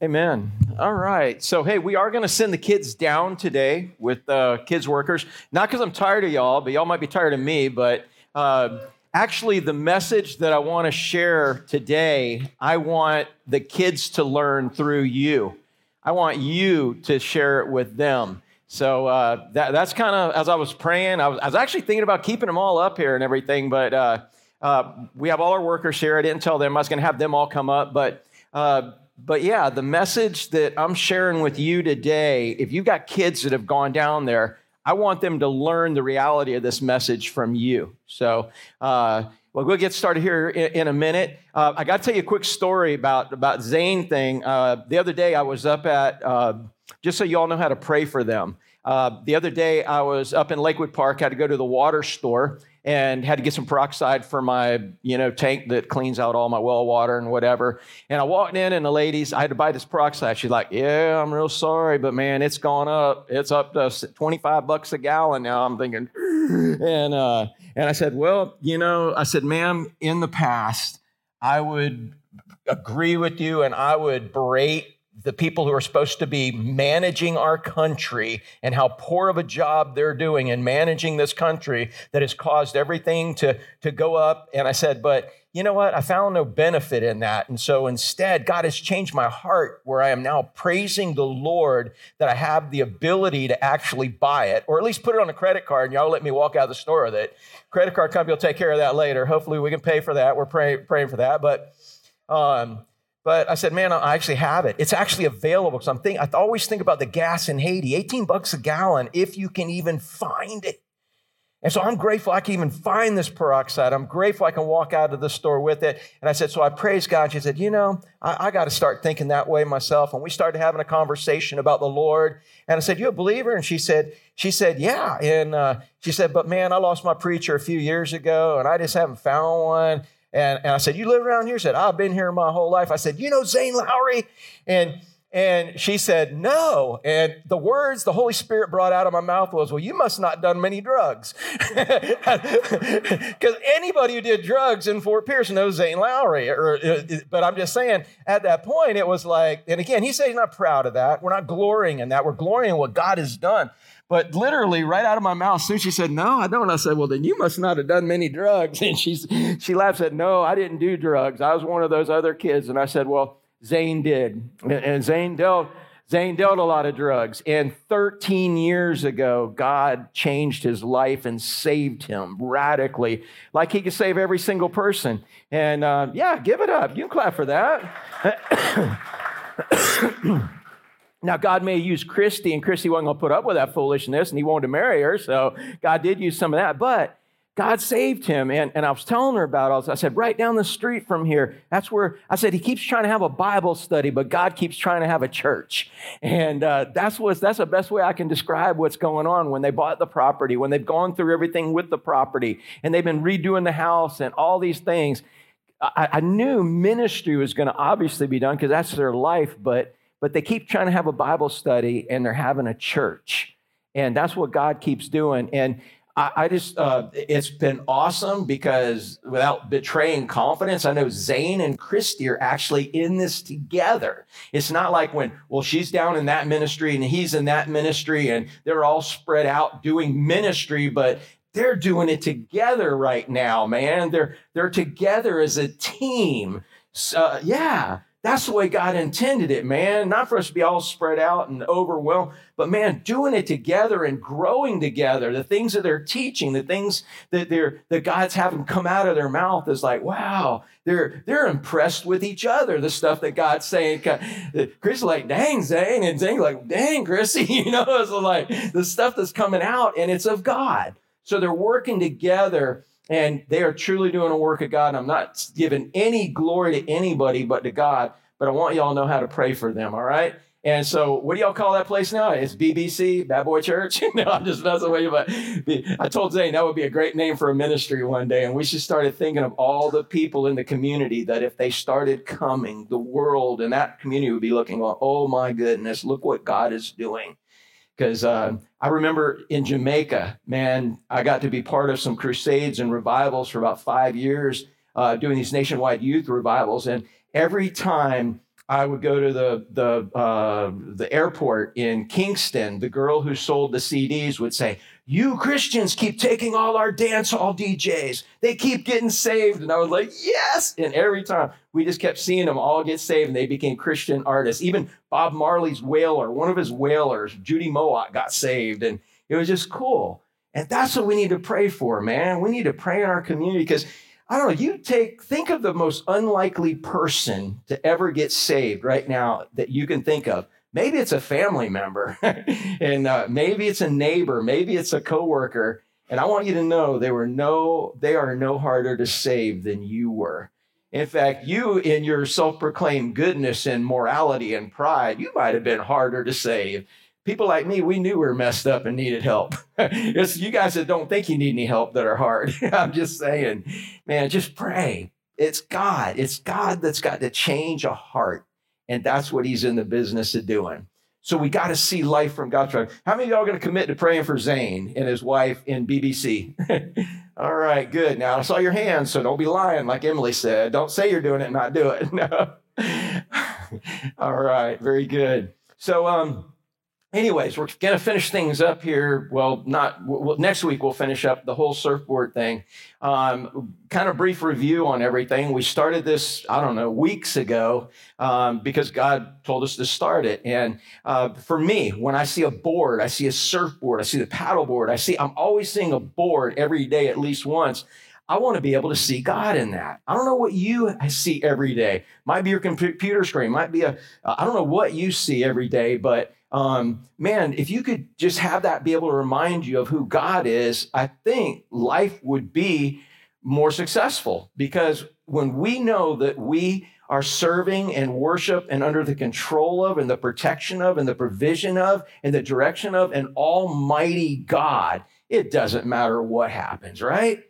Amen. All right. So, hey, we are going to send the kids down today with uh, kids workers. Not because I'm tired of y'all, but y'all might be tired of me. But uh, actually, the message that I want to share today, I want the kids to learn through you. I want you to share it with them. So uh, that, that's kind of as I was praying. I was, I was, actually thinking about keeping them all up here and everything, but uh, uh, we have all our workers here. I didn't tell them I was going to have them all come up, but uh, but yeah, the message that I'm sharing with you today, if you've got kids that have gone down there, I want them to learn the reality of this message from you. So, uh, well, we'll get started here in, in a minute. Uh, I got to tell you a quick story about about Zane thing. Uh, the other day, I was up at uh, just so you all know how to pray for them. Uh, the other day, I was up in Lakewood Park. Had to go to the water store, and had to get some peroxide for my you know tank that cleans out all my well water and whatever. And i walked in and the ladies i had to buy this peroxide. She's like yeah i'm real sorry but man it's gone up. It's up to 25 bucks a gallon now. I'm thinking and uh and i said well you know i said ma'am in the past i would agree with you and i would berate the people who are supposed to be managing our country and how poor of a job they're doing in managing this country that has caused everything to, to go up. And I said, but you know what? I found no benefit in that. And so instead, God has changed my heart where I am now praising the Lord that I have the ability to actually buy it, or at least put it on a credit card and y'all let me walk out of the store with it. Credit card company will take care of that later. Hopefully, we can pay for that. We're pray, praying for that. But um, but I said, man, I actually have it. It's actually available. So I'm thinking, I always think about the gas in Haiti, 18 bucks a gallon, if you can even find it. And so I'm grateful I can even find this peroxide. I'm grateful I can walk out of the store with it. And I said, so I praise God. She said, you know, I, I got to start thinking that way myself. And we started having a conversation about the Lord. And I said, you a believer? And she said, she said, yeah. And uh, she said, but man, I lost my preacher a few years ago and I just haven't found one. And, and I said, You live around here? She said, I've been here my whole life. I said, You know Zane Lowry? And and she said, No. And the words the Holy Spirit brought out of my mouth was, Well, you must not done many drugs. Because anybody who did drugs in Fort Pierce knows Zane Lowry. Or, uh, but I'm just saying, at that point, it was like, and again, he said he's not proud of that. We're not glorying in that. We're glorying in what God has done. But literally, right out of my mouth, soon she said, No, I don't. I said, Well, then you must not have done many drugs. And she's, she laughed, said, No, I didn't do drugs. I was one of those other kids. And I said, Well, Zane did. And Zane dealt, Zane dealt a lot of drugs. And 13 years ago, God changed his life and saved him radically, like he could save every single person. And uh, yeah, give it up. You clap for that. Now, God may use Christy, and Christy wasn't going to put up with that foolishness, and he wanted to marry her, so God did use some of that. But God saved him, and, and I was telling her about it. I said, right down the street from here, that's where I said he keeps trying to have a Bible study, but God keeps trying to have a church, and uh, that's what's, that's the best way I can describe what's going on when they bought the property, when they've gone through everything with the property, and they've been redoing the house and all these things. I, I knew ministry was going to obviously be done because that's their life, but but they keep trying to have a Bible study and they're having a church. And that's what God keeps doing. And I, I just, uh, it's been awesome because without betraying confidence, I know Zane and Christy are actually in this together. It's not like when, well, she's down in that ministry and he's in that ministry and they're all spread out doing ministry, but they're doing it together right now, man. They're, they're together as a team. So, yeah. That's the way God intended it, man. Not for us to be all spread out and overwhelmed, but man, doing it together and growing together. The things that they're teaching, the things that they're that God's having come out of their mouth is like, wow, they're they're impressed with each other. The stuff that God's saying. Chris is like, dang, Zane, and Zane like, dang, Chrissy, you know, it's like the stuff that's coming out, and it's of God. So they're working together and they are truly doing a work of God. And I'm not giving any glory to anybody but to God, but I want y'all to know how to pray for them, all right? And so, what do y'all call that place now? It's BBC, Bad Boy Church. no, I'm just messing with you. But I told Zane that would be a great name for a ministry one day. And we just started thinking of all the people in the community that if they started coming, the world and that community would be looking, oh my goodness, look what God is doing. Because uh, I remember in Jamaica, man, I got to be part of some crusades and revivals for about five years, uh, doing these nationwide youth revivals. And every time I would go to the the uh, the airport in Kingston. The girl who sold the CDs would say, "You Christians keep taking all our dance hall DJs. They keep getting saved." And I was like, "Yes!" And every time we just kept seeing them all get saved, and they became Christian artists. Even Bob Marley's Wailer, one of his Wailers, Judy Mowatt, got saved, and it was just cool. And that's what we need to pray for, man. We need to pray in our community because I don't know, you take, think of the most unlikely person to ever get saved right now that you can think of. Maybe it's a family member, and uh, maybe it's a neighbor, maybe it's a coworker. And I want you to know they were no, they are no harder to save than you were. In fact, you, in your self proclaimed goodness and morality and pride, you might have been harder to save people like me, we knew we were messed up and needed help. it's you guys that don't think you need any help that are hard. I'm just saying, man, just pray. It's God. It's God that's got to change a heart. And that's what he's in the business of doing. So we got to see life from God's perspective. How many of y'all going to commit to praying for Zane and his wife in BBC? All right, good. Now I saw your hands, so don't be lying, like Emily said. Don't say you're doing it and not do it. No. All right, very good. So, um, anyways, we're going to finish things up here. Well, not well, next week. We'll finish up the whole surfboard thing. Um, kind of brief review on everything. We started this, I don't know, weeks ago um, because God told us to start it. And uh, for me, when I see a board, I see a surfboard, I see the paddleboard, I see. I'm always seeing a board every day at least once. I want to be able to see God in that. I don't know what you see every day. Might be your computer screen, might be a, I don't know what you see every day, but um, man, if you could just have that be able to remind you of who God is, I think life would be more successful because when we know that we are serving and worship and under the control of and the protection of and the provision of and the direction of an almighty God, it doesn't matter what happens, right?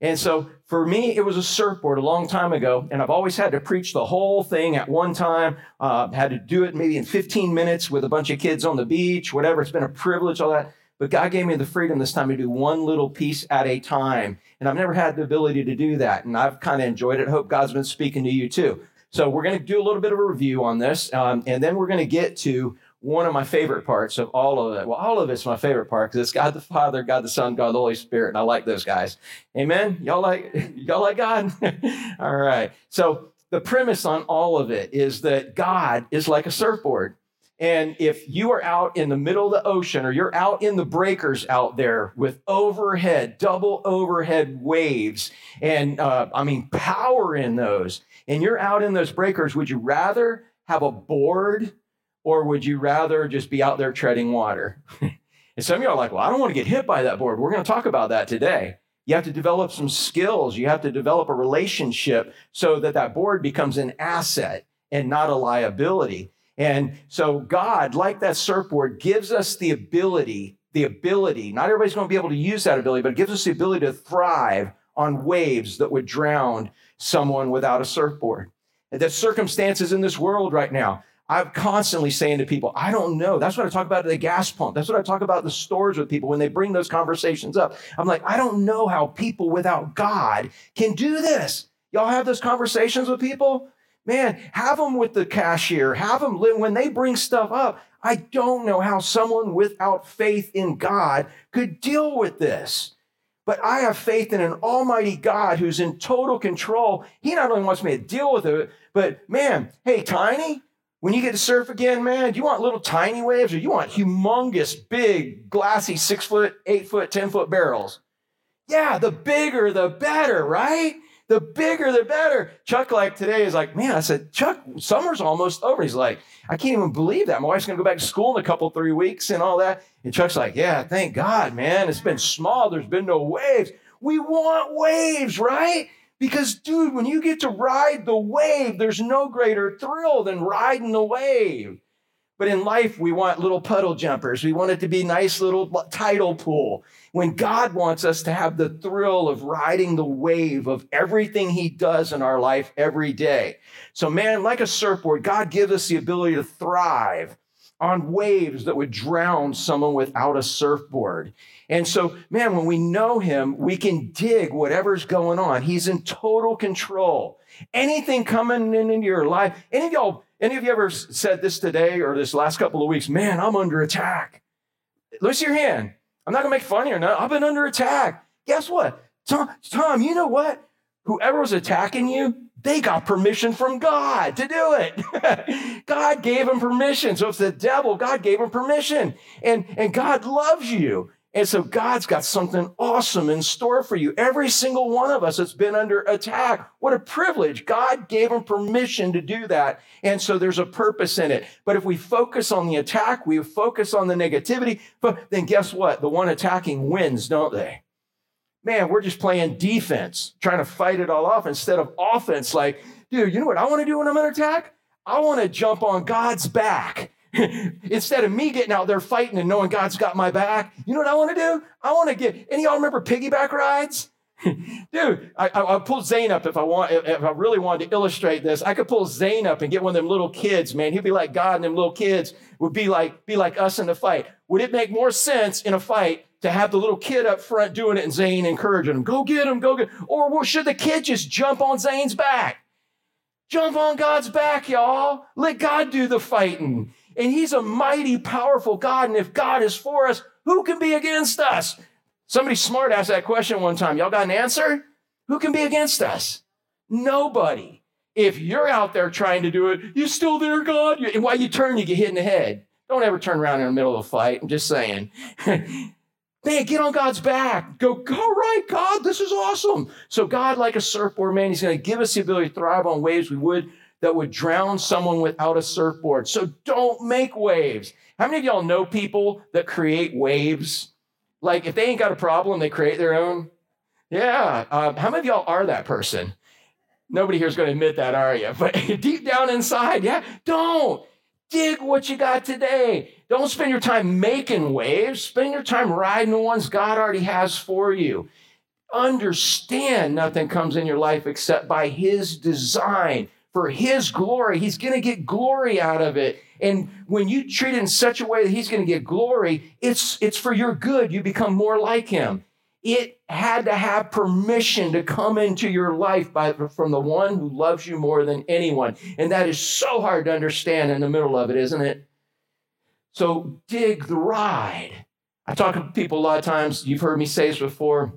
And so for me, it was a surfboard a long time ago, and I've always had to preach the whole thing at one time. Uh, had to do it maybe in 15 minutes with a bunch of kids on the beach, whatever. It's been a privilege, all that. But God gave me the freedom this time to do one little piece at a time. And I've never had the ability to do that. And I've kind of enjoyed it. Hope God's been speaking to you too. So we're going to do a little bit of a review on this. Um, and then we're going to get to one of my favorite parts of all of it. Well, all of it's my favorite part because it's God the Father, God the Son, God the Holy Spirit, and I like those guys. Amen. Y'all like y'all like God? all right. So the premise on all of it is that God is like a surfboard. And if you are out in the middle of the ocean or you're out in the breakers out there with overhead, double overhead waves, and uh, I mean, power in those, and you're out in those breakers, would you rather have a board or would you rather just be out there treading water? and some of you are like, well, I don't want to get hit by that board. We're going to talk about that today. You have to develop some skills. You have to develop a relationship so that that board becomes an asset and not a liability. And so God, like that surfboard, gives us the ability, the ability, not everybody's going to be able to use that ability, but it gives us the ability to thrive on waves that would drown someone without a surfboard. The circumstances in this world right now, I'm constantly saying to people, I don't know. That's what I talk about at the gas pump. That's what I talk about in the stores with people when they bring those conversations up. I'm like, I don't know how people without God can do this. Y'all have those conversations with people? Man, have them with the cashier, have them when they bring stuff up. I don't know how someone without faith in God could deal with this. But I have faith in an almighty God who's in total control. He not only wants me to deal with it, but man, hey, Tiny, when you get to surf again, man, do you want little tiny waves or you want humongous, big, glassy six foot, eight foot, 10 foot barrels? Yeah, the bigger, the better, right? The bigger, the better. Chuck, like today, is like, man, I said, Chuck, summer's almost over. He's like, I can't even believe that. My wife's to go back to school in a couple, three weeks and all that. And Chuck's like, yeah, thank God, man. It's been small. There's been no waves. We want waves, right? Because, dude, when you get to ride the wave, there's no greater thrill than riding the wave. But in life, we want little puddle jumpers. We want it to be nice little tidal pool. When God wants us to have the thrill of riding the wave of everything He does in our life every day. So, man, like a surfboard, God gives us the ability to thrive on waves that would drown someone without a surfboard. And so, man, when we know him, we can dig whatever's going on. He's in total control. Anything coming in into your life, any of y'all Any of you ever said this today or this last couple of weeks? Man, I'm under attack. Lose your hand. I'm not gonna make fun of you. I've been under attack. Guess what? Tom, Tom, you know what? Whoever was attacking you, they got permission from God to do it. God gave them permission. So if the devil, God gave him permission. And, and God loves you. And so God's got something awesome in store for you. Every single one of us that's been under attack. What a privilege. God gave him permission to do that. And so there's a purpose in it. But if we focus on the attack, we focus on the negativity, but then guess what? The one attacking wins, don't they? Man, we're just playing defense, trying to fight it all off instead of offense. Like, dude, you know what I want to do when I'm under attack? I want to jump on God's back Instead of me getting out there fighting and knowing God's got my back, you know what I want to do? I want to get, any y'all remember piggyback rides? Dude, I, I, pull Zane up if I want, if I really wanted to illustrate this. I could pull Zane up and get one of them little kids, man. He'd be like God, and them little kids would be like, be like us in the fight. Would it make more sense in a fight to have the little kid up front doing it and Zane encouraging him, go get him, go get him? Or should the kid just jump on Zane's back? Jump on God's back, y'all. Let God do the fighting and he's a mighty, powerful God. And if God is for us, who can be against us? Somebody smart asked that question one time. Y'all got an answer? Who can be against us? Nobody. If you're out there trying to do it, you still there, God? And while you turn, you get hit in the head. Don't ever turn around in the middle of a fight. I'm just saying. man, get on God's back. Go, all right, God, this is awesome. So God, like a surfboard, man, he's going to give us the ability to thrive on waves we would that would drown someone without a surfboard. So don't make waves. How many of y'all know people that create waves? Like if they ain't got a problem, they create their own? Yeah. Um, how many of y'all are that person? Nobody here is going to admit that, are you? But deep down inside, yeah, don't. Dig what you got today. Don't spend your time making waves. Spend your time riding the ones God already has for you. Understand nothing comes in your life except by His design for his glory. He's going to get glory out of it. And when you treat it in such a way that he's going to get glory, it's, it's for your good. You become more like him. It had to have permission to come into your life by, from the one who loves you more than anyone. And that is so hard to understand in the middle of it, isn't it? So dig the ride. I talk to people a lot of times. You've heard me say this before.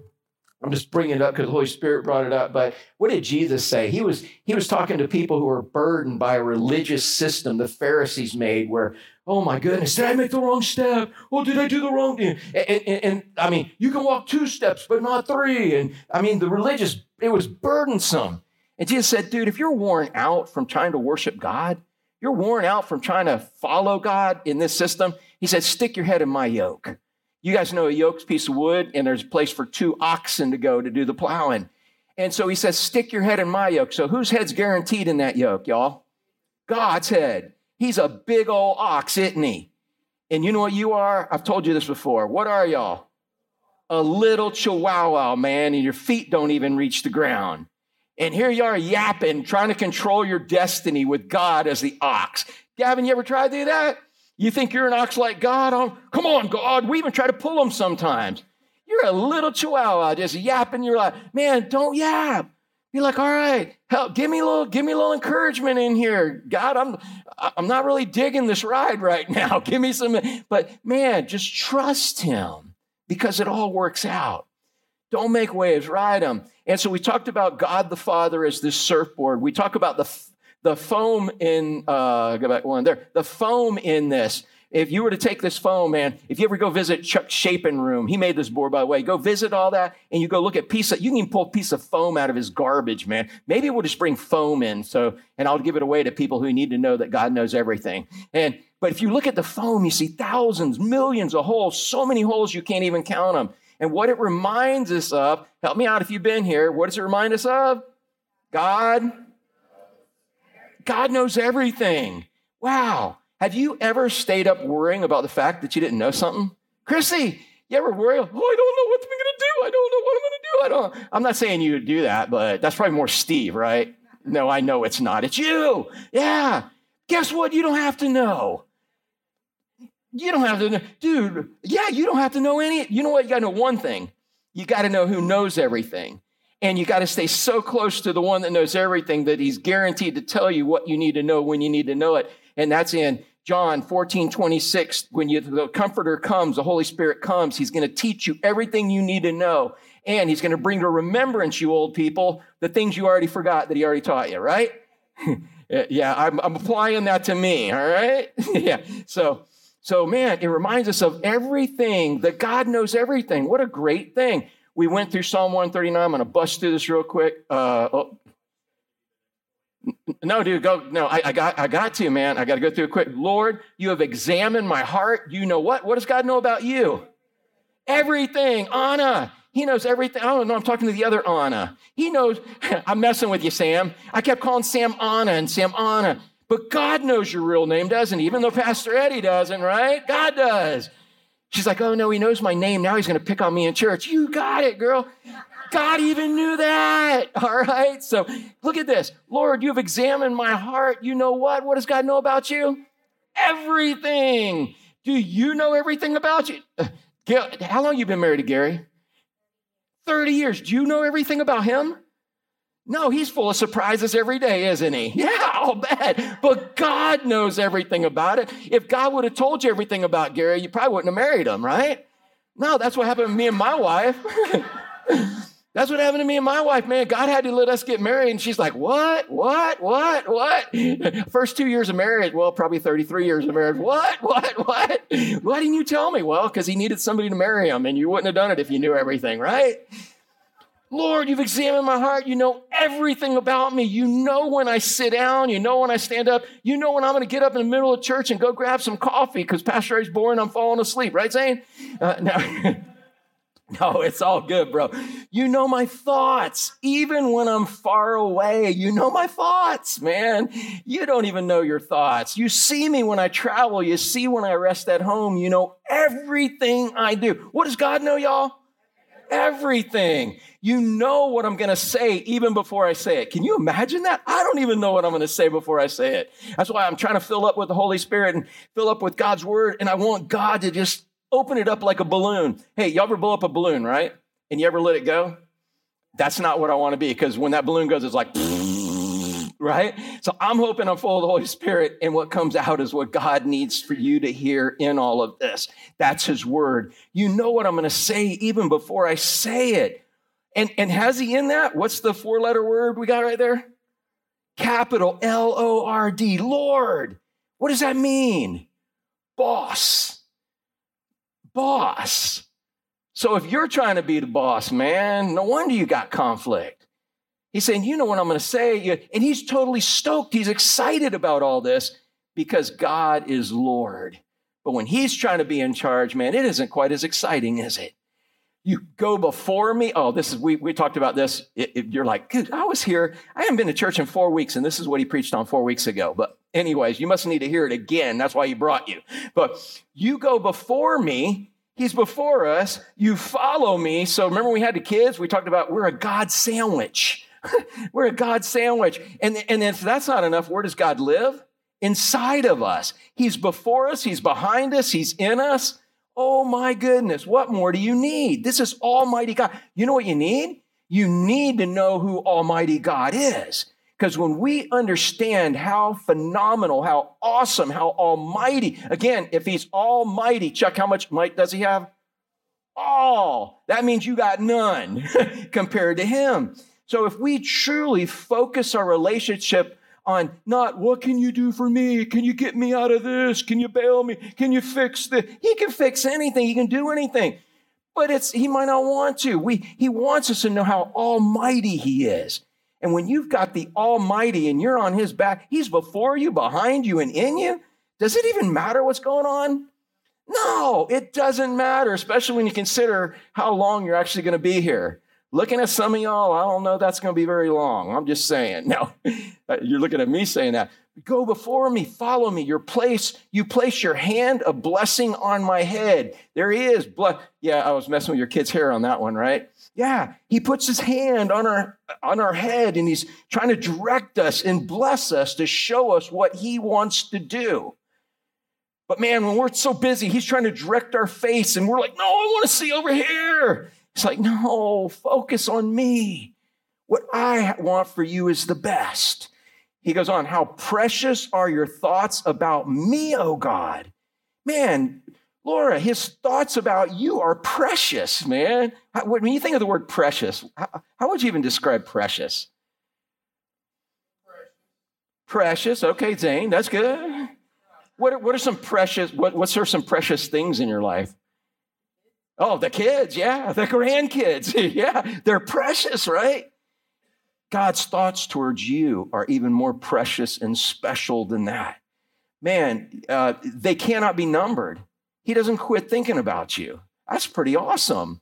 I'm just bringing it up because the Holy Spirit brought it up. But what did Jesus say? He was he was talking to people who were burdened by a religious system the Pharisees made, where oh my goodness, did I make the wrong step? Oh, did I do the wrong thing? And, and, and I mean, you can walk two steps, but not three. And I mean, the religious it was burdensome. And Jesus said, dude, if you're worn out from trying to worship God, you're worn out from trying to follow God in this system. He said, stick your head in my yoke. You guys know a yoke's piece of wood, and there's a place for two oxen to go to do the plowing. And so he says, Stick your head in my yoke. So whose head's guaranteed in that yoke, y'all? God's head. He's a big old ox, isn't he? And you know what you are? I've told you this before. What are y'all? A little chihuahua, man, and your feet don't even reach the ground. And here you are yapping, trying to control your destiny with God as the ox. Gavin, you ever tried to do that? You think you're an ox like God? Oh, come on, God. We even try to pull them sometimes. You're a little chihuahua just yapping. You're like, man, don't yap. Be like, all right, help, give me a little, give me a little encouragement in here. God, I'm I'm not really digging this ride right now. give me some, but man, just trust him because it all works out. Don't make waves, ride them. And so we talked about God the Father as this surfboard. We talk about the the foam in, uh, go back one there, the foam in this. If you were to take this foam, man, if you ever go visit Chuck Chapin room, he made this board, by the way, go visit all that and you go look at piece of, you can pull a piece of foam out of his garbage, man. Maybe we'll just bring foam in. So, and I'll give it away to people who need to know that God knows everything. And, but if you look at the foam, you see thousands, millions of holes, so many holes you can't even count them. And what it reminds us of, help me out if you've been here, what does it remind us of? God God knows everything. Wow. Have you ever stayed up worrying about the fact that you didn't know something? Chrissy, you ever worry? Oh, I don't know what I'm going to do. I don't know what I'm going to do. I don't. I'm not saying you do that, but that's probably more Steve, right? No, I know it's not. It's you. Yeah. Guess what? You don't have to know. You don't have to know. Dude, yeah, you don't have to know any. You know what? You got to know one thing. You got to know who knows everything. And you got to stay so close to the one that knows everything that he's guaranteed to tell you what you need to know when you need to know it. And that's in John 14, 26. When you, the comforter comes, the Holy Spirit comes, he's going to teach you everything you need to know. And he's going to bring to remembrance you old people the things you already forgot that he already taught you, right? yeah, I'm, I'm applying that to me, all right? yeah. So, so man, it reminds us of everything that God knows everything. What a great thing. We went through Psalm 139. I'm going to bust through this real quick. Uh, oh. No, dude, go. No, I, I, got, I got to, man. I got to go through it quick. Lord, you have examined my heart. You know what? What does God know about you? Everything. Anna, he knows everything. I don't know. I'm talking to the other Anna. He knows. I'm messing with you, Sam. I kept calling Sam Anna and Sam Anna. But God knows your real name, doesn't he? Even though Pastor Eddie doesn't, right? God does. She's like, oh no, he knows my name. Now he's going to pick on me in church. You got it, girl. God even knew that. All right. So look at this. Lord, you have examined my heart. You know what? What does God know about you? Everything. Do you know everything about you? Uh, how long you been married to Gary? 30 years. Do you know everything about him? No, he's full of surprises every day, isn't he? Yeah, I'll bet. But God knows everything about it. If God would have told you everything about Gary, you probably wouldn't have married him, right? No, that's what happened to me and my wife. That's what happened to me and my wife, man. God had to let us get married. And she's like, what? What? What? What? First two years of marriage, well, probably 33 years of marriage. What? What? What? Why didn't you tell me? Well, because he needed somebody to marry him, and you wouldn't have done it if you knew everything, right? Lord, you've examined my heart. You know everything about me. You know when I sit down. You know when I stand up. You know when I'm going to get up in the middle of church and go grab some coffee because Pastor Ray's boring. I'm falling asleep, right, Zane? Uh, now, No, it's all good, bro. You know my thoughts, even when I'm far away. You know my thoughts, man. You don't even know your thoughts. You see me when I travel. You see when I rest at home. You know everything I do. What does God know, y'all? Everything. You know what I'm going to say even before I say it. Can you imagine that? I don't even know what I'm going to say before I say it. That's why I'm trying to fill up with the Holy Spirit and fill up with God's word. And I want God to just open it up like a balloon. Hey, you ever blow up a balloon, right? And you ever let it go? That's not what I want to be because when that balloon goes, it's like, right? So I'm hoping I'm full of the Holy Spirit, and what comes out is what God needs for you to hear in all of this. That's His word. You know what I'm going to say even before I say it. And, and has He in that? What's the four letter word we got right there? Capital L O R D, Lord. What does that mean? Boss boss. So if you're trying to be the boss, man, no wonder you got conflict. He's saying, You know what I'm going to say. And he's totally stoked. He's excited about all this because God is Lord. But when he's trying to be in charge, man, it isn't quite as exciting, is it? You go before me. Oh, this is, we, we talked about this. It, it, you're like, dude, I was here. I haven't been to church in four weeks, and this is what he preached on four weeks ago. But anyways, you must need to hear it again. That's why he brought you. But you go before me. He's before us. You follow me. So remember, we had the kids. We talked about we're a God sandwich. we're a God sandwich. And, and if that's not enough, where does God live? Inside of us. He's before us. He's behind us. He's in us. Oh my goodness. What more do you need? This is Almighty God. You know what you need? You need to know who Almighty God is. Because when we understand how phenomenal, how awesome, how almighty, again, if he's almighty, Chuck, how much might does he have? All. That means you got none compared to him. So if we truly focus our relationship on not what can you do for me? Can you get me out of this? Can you bail me? Can you fix this? He can fix anything. He can do anything. But it's he might not want to. We he wants us to know how almighty he is. And when you've got the Almighty and you're on his back, he's before you, behind you, and in you. Does it even matter what's going on? No, it doesn't matter, especially when you consider how long you're actually going to be here. Looking at some of y'all, I don't know that's going to be very long. I'm just saying. No, you're looking at me saying that. Go before me, follow me. Your place, you place your hand a blessing on my head. There he is. Yeah, I was messing with your kid's hair on that one, right? Yeah, he puts his hand on our on our head and he's trying to direct us and bless us to show us what he wants to do. But man, when we're so busy, he's trying to direct our face and we're like, "No, I want to see over here." It's like, "No, focus on me." What I want for you is the best. He goes on, How precious are your thoughts about me, O God? Man, Laura, his thoughts about you are precious, man. When you think of the word precious, how, would you even describe precious? Precious. Okay, Zane, that's good. What are, what are some precious, what, what's there some precious things in your life? Oh, the kids, yeah, the grandkids, yeah, they're precious, right? God's thoughts towards you are even more precious and special than that. Man, uh, they cannot be numbered. He doesn't quit thinking about you. That's pretty awesome.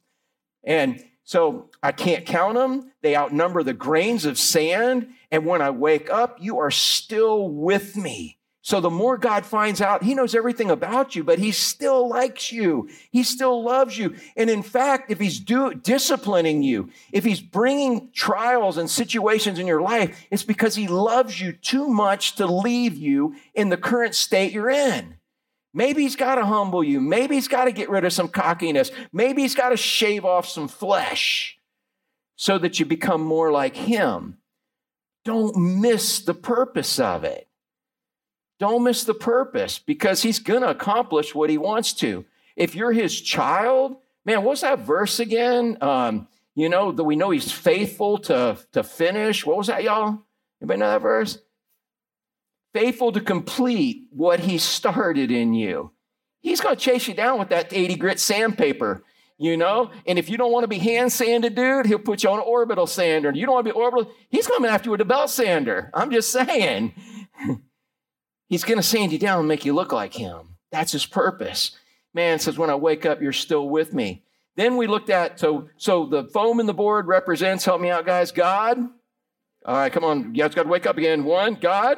And so I can't count them. They outnumber the grains of sand. And when I wake up, you are still with me. So the more God finds out, he knows everything about you, but he still likes you. He still loves you. And in fact, if he's do, disciplining you, if he's bringing trials and situations in your life, it's because he loves you too much to leave you in the current state you're in. Maybe he's got to humble you. Maybe he's got to get rid of some cockiness. Maybe he's got to shave off some flesh so that you become more like him. Don't miss the purpose of it. Don't miss the purpose because he's going to accomplish what he wants to. If you're his child, man, what's that verse again? Um, you know, that we know he's faithful to, to finish. What was that, y'all? Anybody know that verse? Faithful to complete what he started in you. He's going to chase you down with that 80 grit sandpaper, you know? And if you don't want to be hand sanded, dude, he'll put you on an orbital sander. And you don't want to be orbital, he's coming after you with a belt sander. I'm just saying. He's going to sand you down and make you look like him. That's his purpose. Man says, when I wake up, you're still with me. Then we looked at, so, so the foam in the board represents, help me out, guys, God. All right, come on. You guys got to wake up again. One, God.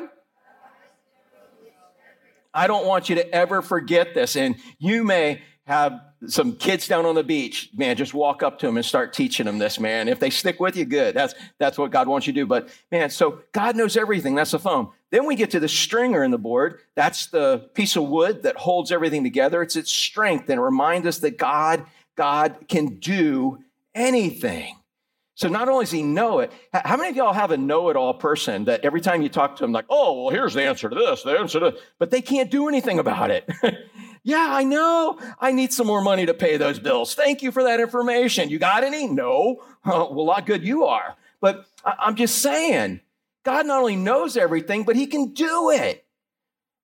I don't want you to ever forget this. And you may have some kids down on the beach, man, just walk up to them and start teaching them this, man. If they stick with you, good. That's that's what God wants you to do. But man, so God knows everything. That's the foam. Then we get to the stringer in the board. That's the piece of wood that holds everything together. It's its strength and it reminds us that God, God can do anything. So not only does he know it, how many of y'all have a know-it-all person that every time you talk to them, like, oh, well, here's the answer to this, the answer to, but they can't do anything about it. Yeah, I know. I need some more money to pay those bills. Thank you for that information. You got any? No. well, lot good you are. But I'm just saying, God not only knows everything, but He can do it.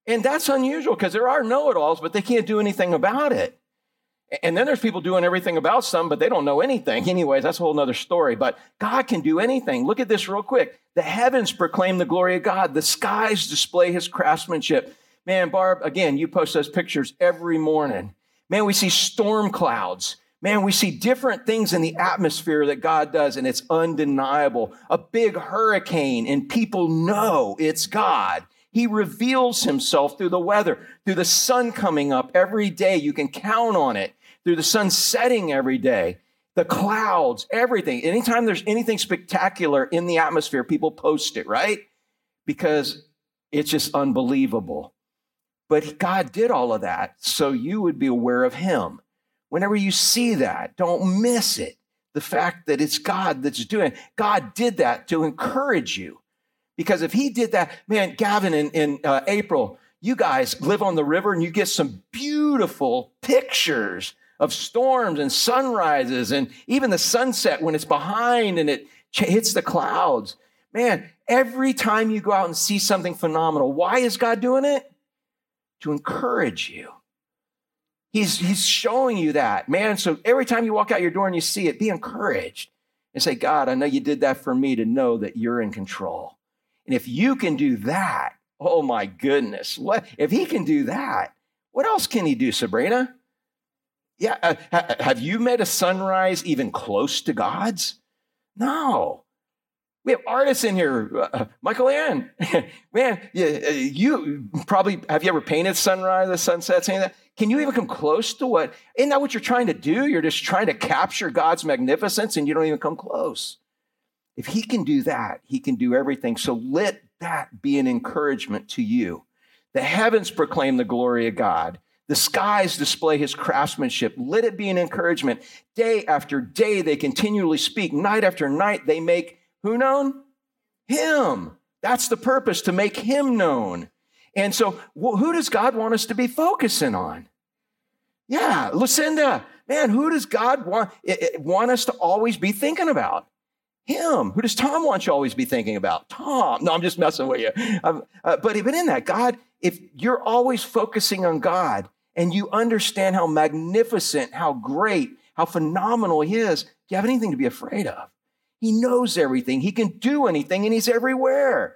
And that's unusual because there are know it alls, but they can't do anything about it. And then there's people doing everything about some, but they don't know anything. Anyways, that's a whole other story. But God can do anything. Look at this real quick. The heavens proclaim the glory of God, the skies display His craftsmanship. Man, Barb, again, you post those pictures every morning. Man, we see storm clouds. Man, we see different things in the atmosphere that God does, and it's undeniable. A big hurricane, and people know it's God. He reveals himself through the weather, through the sun coming up every day. You can count on it. Through the sun setting every day, the clouds, everything. Anytime there's anything spectacular in the atmosphere, people post it, right? Because it's just unbelievable. But God did all of that so you would be aware of Him. Whenever you see that, don't miss it. The fact that it's God that's doing it. God did that to encourage you. Because if He did that, man, Gavin in, in uh, April, you guys live on the river and you get some beautiful pictures of storms and sunrises and even the sunset when it's behind and it hits the clouds. Man, every time you go out and see something phenomenal, why is God doing it? to encourage you. He's, he's showing you that, man. So every time you walk out your door and you see it, be encouraged and say, God, I know you did that for me to know that you're in control. And if you can do that, oh my goodness, what if he can do that? What else can he do, Sabrina? Yeah, uh, have you met a sunrise even close to God's? No. We have artists in here. Uh, Michael Ann, man, you, uh, you, probably have you ever painted sunrise, the sunsets, anything? Can you even come close to what? Isn't that what you're trying to do? You're just trying to capture God's magnificence, and you don't even come close. If He can do that, He can do everything. So let that be an encouragement to you. The heavens proclaim the glory of God. The skies display his craftsmanship. Let it be an encouragement. Day after day, they continually speak. Night after night, they make who known? Him. That's the purpose, to make him known. And so, who does God want us to be focusing on? Yeah, Lucinda, man, who does God want, want us to always be thinking about? Him. Who does Tom want you always be thinking about? Tom. No, I'm just messing with you. Um, uh, but even in that, God, if you're always focusing on God and you understand how magnificent, how great, how phenomenal He is, do you have anything to be afraid of? He knows everything. He can do anything and he's everywhere.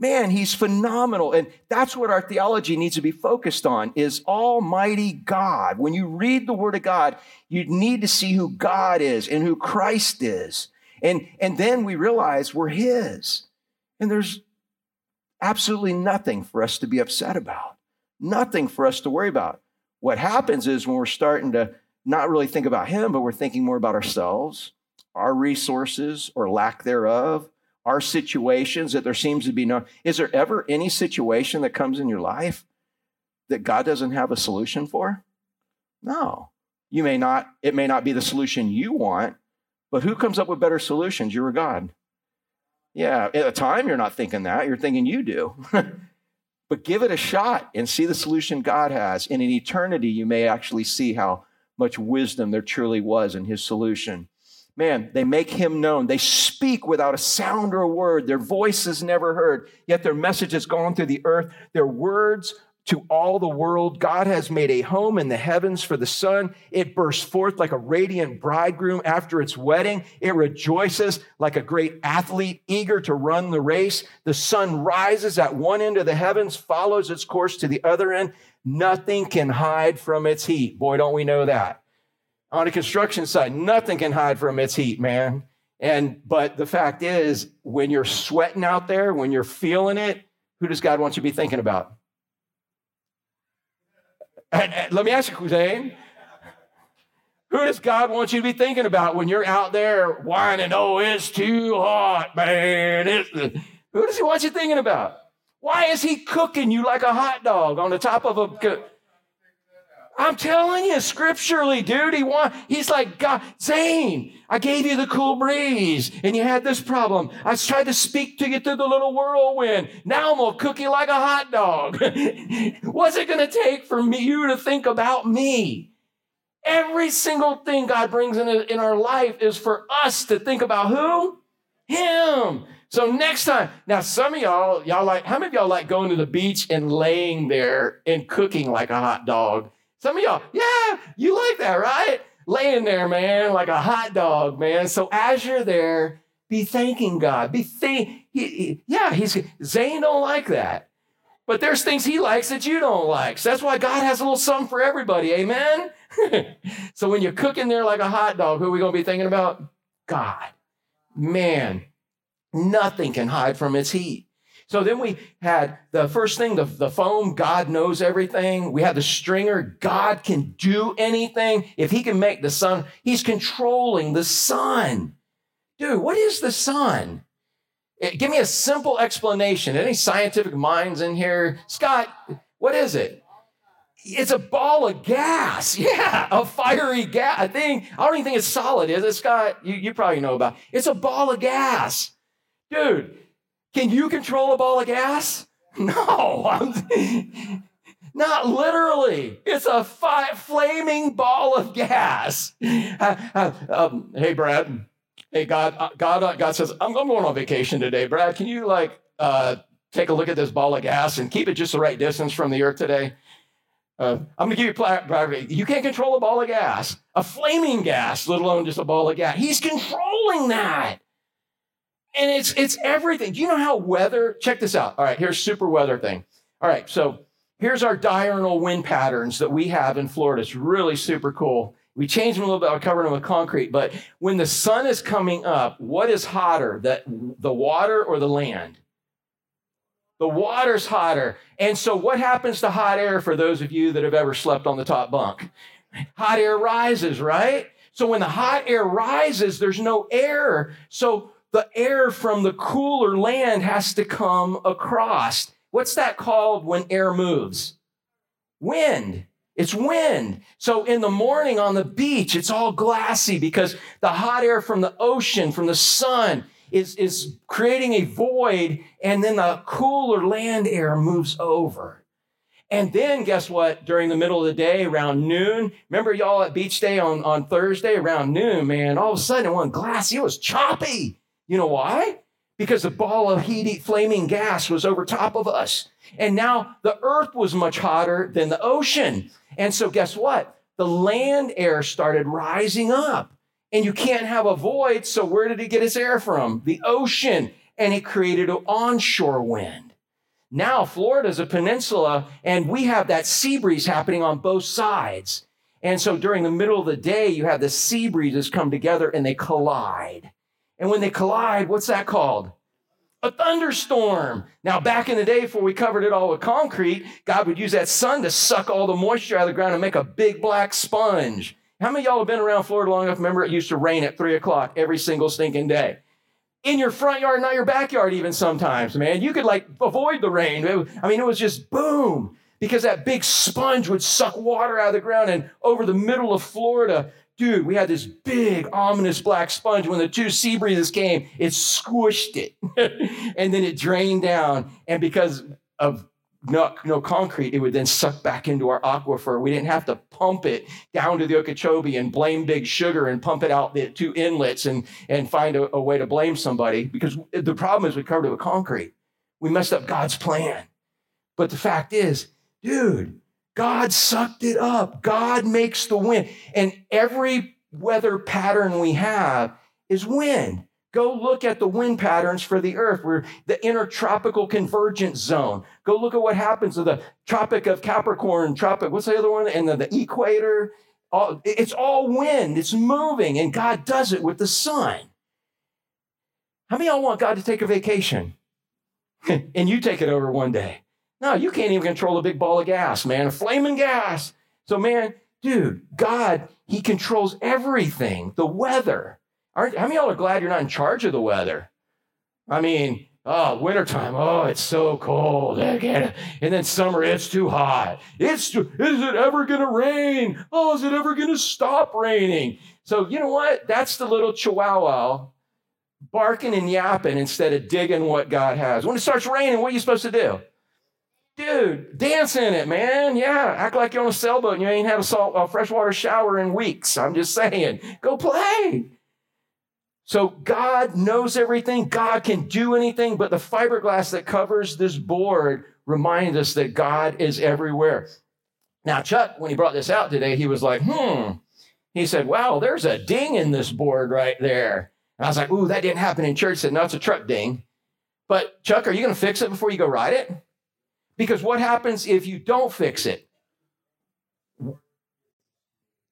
Man, he's phenomenal. And that's what our theology needs to be focused on is almighty God. When you read the word of God, you need to see who God is and who Christ is. And, and then we realize we're his. And there's absolutely nothing for us to be upset about. Nothing for us to worry about. What happens is when we're starting to not really think about him, but we're thinking more about ourselves our resources or lack thereof, our situations that there seems to be no. Is there ever any situation that comes in your life that God doesn't have a solution for? No. You may not, it may not be the solution you want, but who comes up with better solutions? You're a God. Yeah, at the time you're not thinking that, you're thinking you do. but give it a shot and see the solution God has. And in eternity, you may actually see how much wisdom there truly was in his solution man, they make him known. They speak without a sound or a word. Their voice is never heard, yet their message has gone through the earth. Their words to all the world. God has made a home in the heavens for the sun. It bursts forth like a radiant bridegroom after its wedding. It rejoices like a great athlete eager to run the race. The sun rises at one end of the heavens, follows its course to the other end. Nothing can hide from its heat. Boy, don't we know that on a construction site, nothing can hide from its heat, man. And but the fact is, when you're sweating out there, when you're feeling it, who does God want you to be thinking about? And, and let me ask you, Zane. Who does God want you to be thinking about when you're out there whining, oh, it's too hot, man? It's, who does he want you thinking about? Why is he cooking you like a hot dog on the top of a I'm telling you, scripturally, dude, he want, he's like, God, Zane, I gave you the cool breeze and you had this problem. I tried to speak to you through the little whirlwind. Now I'm gonna cook you like a hot dog. What's it gonna take for me, you to think about me? Every single thing God brings in, in our life is for us to think about who? Him. So next time, now some of y'all, y'all like, how many of y'all like going to the beach and laying there and cooking like a hot dog? Some of y'all, yeah, you like that, right? Laying there, man, like a hot dog, man. So as you're there, be thanking God. Be thank. He, he, yeah, he's Zane don't like that, but there's things he likes that you don't like. So that's why God has a little something for everybody. Amen. so when you're cooking there like a hot dog, who are we gonna be thinking about? God. Man, nothing can hide from its heat. So then we had the first thing, the, the foam, God knows everything. We had the stringer, God can do anything. If he can make the sun, he's controlling the sun. Dude, what is the sun? Eh, give me a simple explanation. Any scientific minds in here? Scott, what is it? It's a ball of gas. Yeah, a fiery gas. I think, I don't even think it's solid, is it, Scott? You, you probably know about it. It's a ball of gas. Dude, can you control a ball of gas? No, not literally. It's a fi- flaming ball of gas. Um, hey, Brad. Hey, God. Uh, God. Uh, God says, I'm, I'm, going on vacation today. Brad, can you like uh, take a look at this ball of gas and keep it just the right distance from the earth today? Uh, I'm going to give you Brad. You can't control a ball of gas, a flaming gas, let alone just a ball of gas. He's controlling that. And it's it's everything. Do you know how weather? Check this out. All right, here's super weather thing. All right, so here's our diurnal wind patterns that we have in Florida. It's really super cool. We changed them a little bit. I covered them with concrete. But when the sun is coming up, what is hotter, that the water or the land? The water's hotter. And so what happens to hot air for those of you that have ever slept on the top bunk? Hot air rises, right? So when the hot air rises, there's no air. So the air from the cooler land has to come across. What's that called when air moves? Wind. It's wind. So in the morning on the beach, it's all glassy because the hot air from the ocean, from the sun, is, is creating a void, and then the cooler land air moves over. And then guess what? During the middle of the day, around noon, remember y'all at beach day on, on Thursday around noon, man, all of a sudden it went glassy. It was choppy. You know why? Because the ball of heat, flaming gas was over top of us. And now the earth was much hotter than the ocean. And so guess what? The land air started rising up. And you can't have a void. So where did it get its air from? The ocean. And it created an onshore wind. Now, Florida's a peninsula, and we have that sea breeze happening on both sides. And so during the middle of the day, you have the sea breezes come together and they collide. And when they collide, what's that called? A thunderstorm. Now, back in the day, before we covered it all with concrete, God would use that sun to suck all the moisture out of the ground and make a big black sponge. How many y'all have been around Florida long enough? Remember, it used to rain at three o'clock every single stinking day in your front yard, not your backyard, even sometimes, man. You could like avoid the rain. I mean, it was just boom because that big sponge would suck water out of the ground. And over the middle of Florida, dude, we had this big, ominous black sponge. When the two sea breezes came, it squished it and then it drained down. And because of no, no concrete, it would then suck back into our aquifer. We didn't have to pump it down to the Okeechobee and blame Big Sugar and pump it out the two inlets and, and find a, a way to blame somebody because the problem is we covered it with concrete. We messed up God's plan. But the fact is, dude, God sucked it up. God makes the wind. And every weather pattern we have is wind. Go look at the wind patterns for the earth. We're the intertropical convergence zone. Go look at what happens to the Tropic of Capricorn, Tropic, what's the other one? And the, the equator. All, it's all wind, it's moving, and God does it with the sun. How many of y'all want God to take a vacation? and you take it over one day. No, you can't even control a big ball of gas, man, a flaming gas. So, man, dude, God, He controls everything, the weather. Aren't, how many y'all are glad you're not in charge of the weather? I mean, oh, wintertime, oh, it's so cold. And then summer, it's too hot. It's too, is it ever going to rain? Oh, is it ever going to stop raining? So, you know what? That's the little chihuahua barking and yapping instead of digging what God has. When it starts raining, what are you supposed to do? Dude, dance in it, man. Yeah, act like you're on a sailboat and you ain't had a salt, a freshwater shower in weeks. I'm just saying, go play. So God knows everything. God can do anything, but the fiberglass that covers this board reminds us that God is everywhere. Now, Chuck, when he brought this out today, he was like, hmm. He said, wow, there's a ding in this board right there. And I was like, ooh, that didn't happen in church. He said, no, it's a truck ding. But Chuck, are you going to fix it before you go ride it? Because what happens if you don't fix it?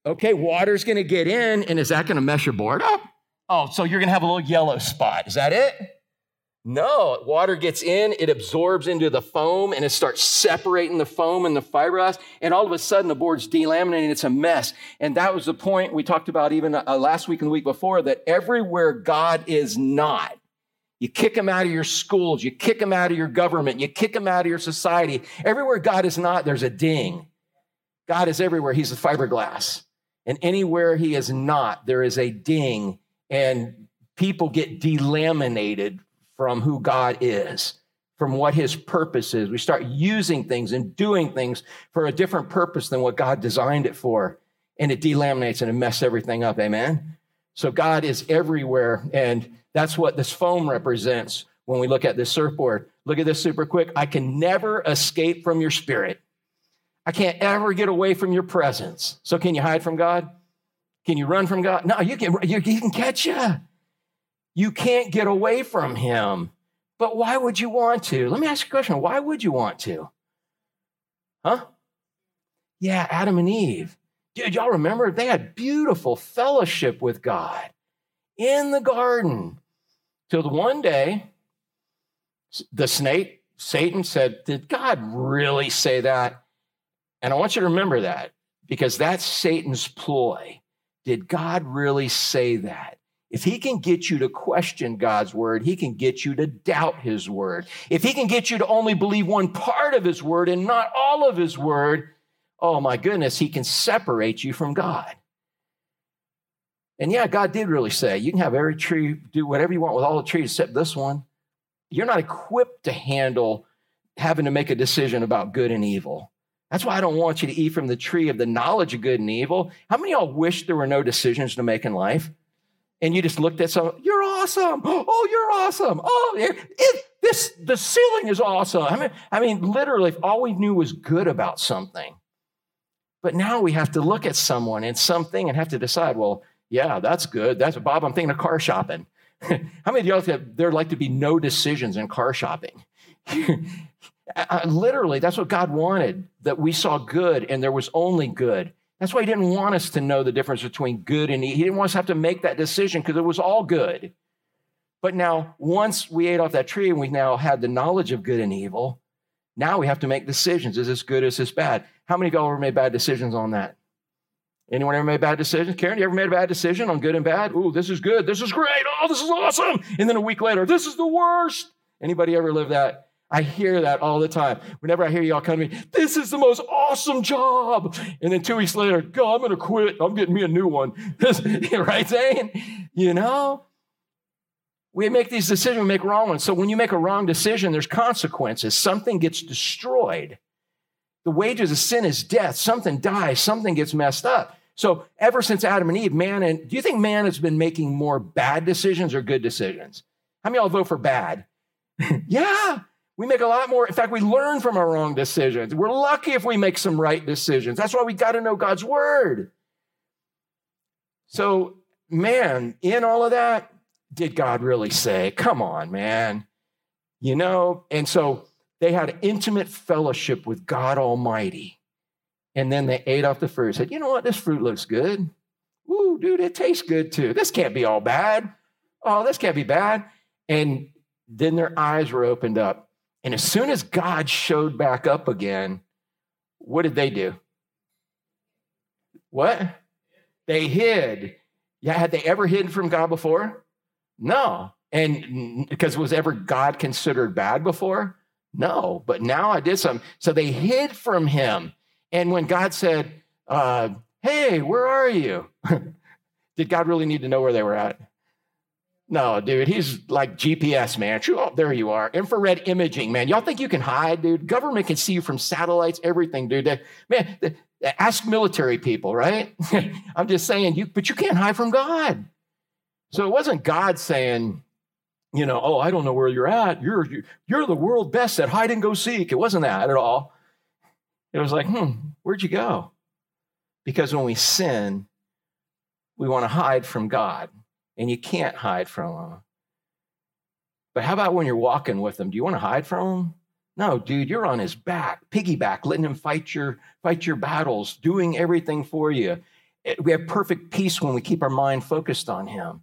Okay, water's going to get in, and is that going to mess your board up? Oh, so you're going to have a little yellow spot. Is that it? No, water gets in, it absorbs into the foam, and it starts separating the foam and the fiberglass. And all of a sudden, the board's delaminating. It's a mess. And that was the point we talked about even uh, last week and the week before that everywhere God is not, you kick him out of your schools, you kick him out of your government, you kick him out of your society. Everywhere God is not, there's a ding. God is everywhere. He's the fiberglass. And anywhere he is not, there is a ding and people get delaminated from who God is, from what his purpose is. We start using things and doing things for a different purpose than what God designed it for, and it delaminates and it messes everything up. Amen. So God is everywhere, and that's what this foam represents when we look at this surfboard. Look at this super quick. I can never escape from your spirit. I can't ever get away from your presence. So can you hide from God? Can you run from God? No, you can, you, he can catch you. You can't get away from him. But why would you want to? Let me ask you a question. Why would you want to? Huh? Yeah, Adam and Eve. Did y'all remember? They had beautiful fellowship with God in the garden. Till the one day, the snake, Satan said, Did God really say that? And I want you to remember that because that's Satan's ploy. Did God really say that? If he can get you to question God's word, he can get you to doubt his word. If he can get you to only believe one part of his word and not all of his word, oh my goodness, he can separate you from God. And yeah, God did really say, you can have every tree, do whatever you want with all the trees except this one. You're not equipped to handle having to make a decision about good and evil. That's why I don't want you to eat from the tree of the knowledge of good and evil. How many of y'all wish there were no decisions to make in life? And you just looked at someone, you're awesome. Oh, you're awesome. Oh, it, this the ceiling is awesome. I mean, I mean, literally, if all we knew was good about something. But now we have to look at someone and something and have to decide, well, yeah, that's good. That's Bob, I'm thinking of car shopping. How many of y'all think there like to be no decisions in car shopping? Literally, that's what God wanted, that we saw good and there was only good. That's why He didn't want us to know the difference between good and evil. He didn't want us to have to make that decision because it was all good. But now, once we ate off that tree and we now had the knowledge of good and evil, now we have to make decisions. Is this good? Is this bad? How many of y'all ever made bad decisions on that? Anyone ever made bad decisions? Karen, you ever made a bad decision on good and bad? Ooh, this is good. This is great. Oh, this is awesome. And then a week later, this is the worst. Anybody ever live that? I hear that all the time. Whenever I hear y'all come to me, this is the most awesome job. And then two weeks later, God, I'm going to quit. I'm getting me a new one. right, Zane? You know? We make these decisions, we make wrong ones. So when you make a wrong decision, there's consequences. Something gets destroyed. The wages of sin is death. Something dies, something gets messed up. So ever since Adam and Eve, man, and do you think man has been making more bad decisions or good decisions? How many of y'all vote for bad? yeah, we make a lot more. In fact, we learn from our wrong decisions. We're lucky if we make some right decisions. That's why we got to know God's word. So, man, in all of that, did God really say? Come on, man. You know, and so they had intimate fellowship with God Almighty. And then they ate off the fruit. Said, you know what? This fruit looks good. Ooh, dude, it tastes good too. This can't be all bad. Oh, this can't be bad. And then their eyes were opened up. And as soon as God showed back up again, what did they do? What? They hid. Yeah, had they ever hidden from God before? No. And because was ever God considered bad before? No. But now I did something. So they hid from him. And when God said, uh, Hey, where are you? did God really need to know where they were at? No, dude, he's like GPS, man. Oh, there you are. Infrared imaging, man. Y'all think you can hide, dude? Government can see you from satellites, everything, dude. man, ask military people, right? I'm just saying, you, but you can't hide from God. So it wasn't God saying, you know, oh, I don't know where you're at. You're you're the world best at hide and go seek. It wasn't that at all. It was like, hmm, where'd you go? Because when we sin, we want to hide from God, and you can't hide from Him. But how about when you're walking with Him? Do you want to hide from Him? No, dude, you're on His back, piggyback, letting Him fight your fight your battles, doing everything for you. We have perfect peace when we keep our mind focused on Him.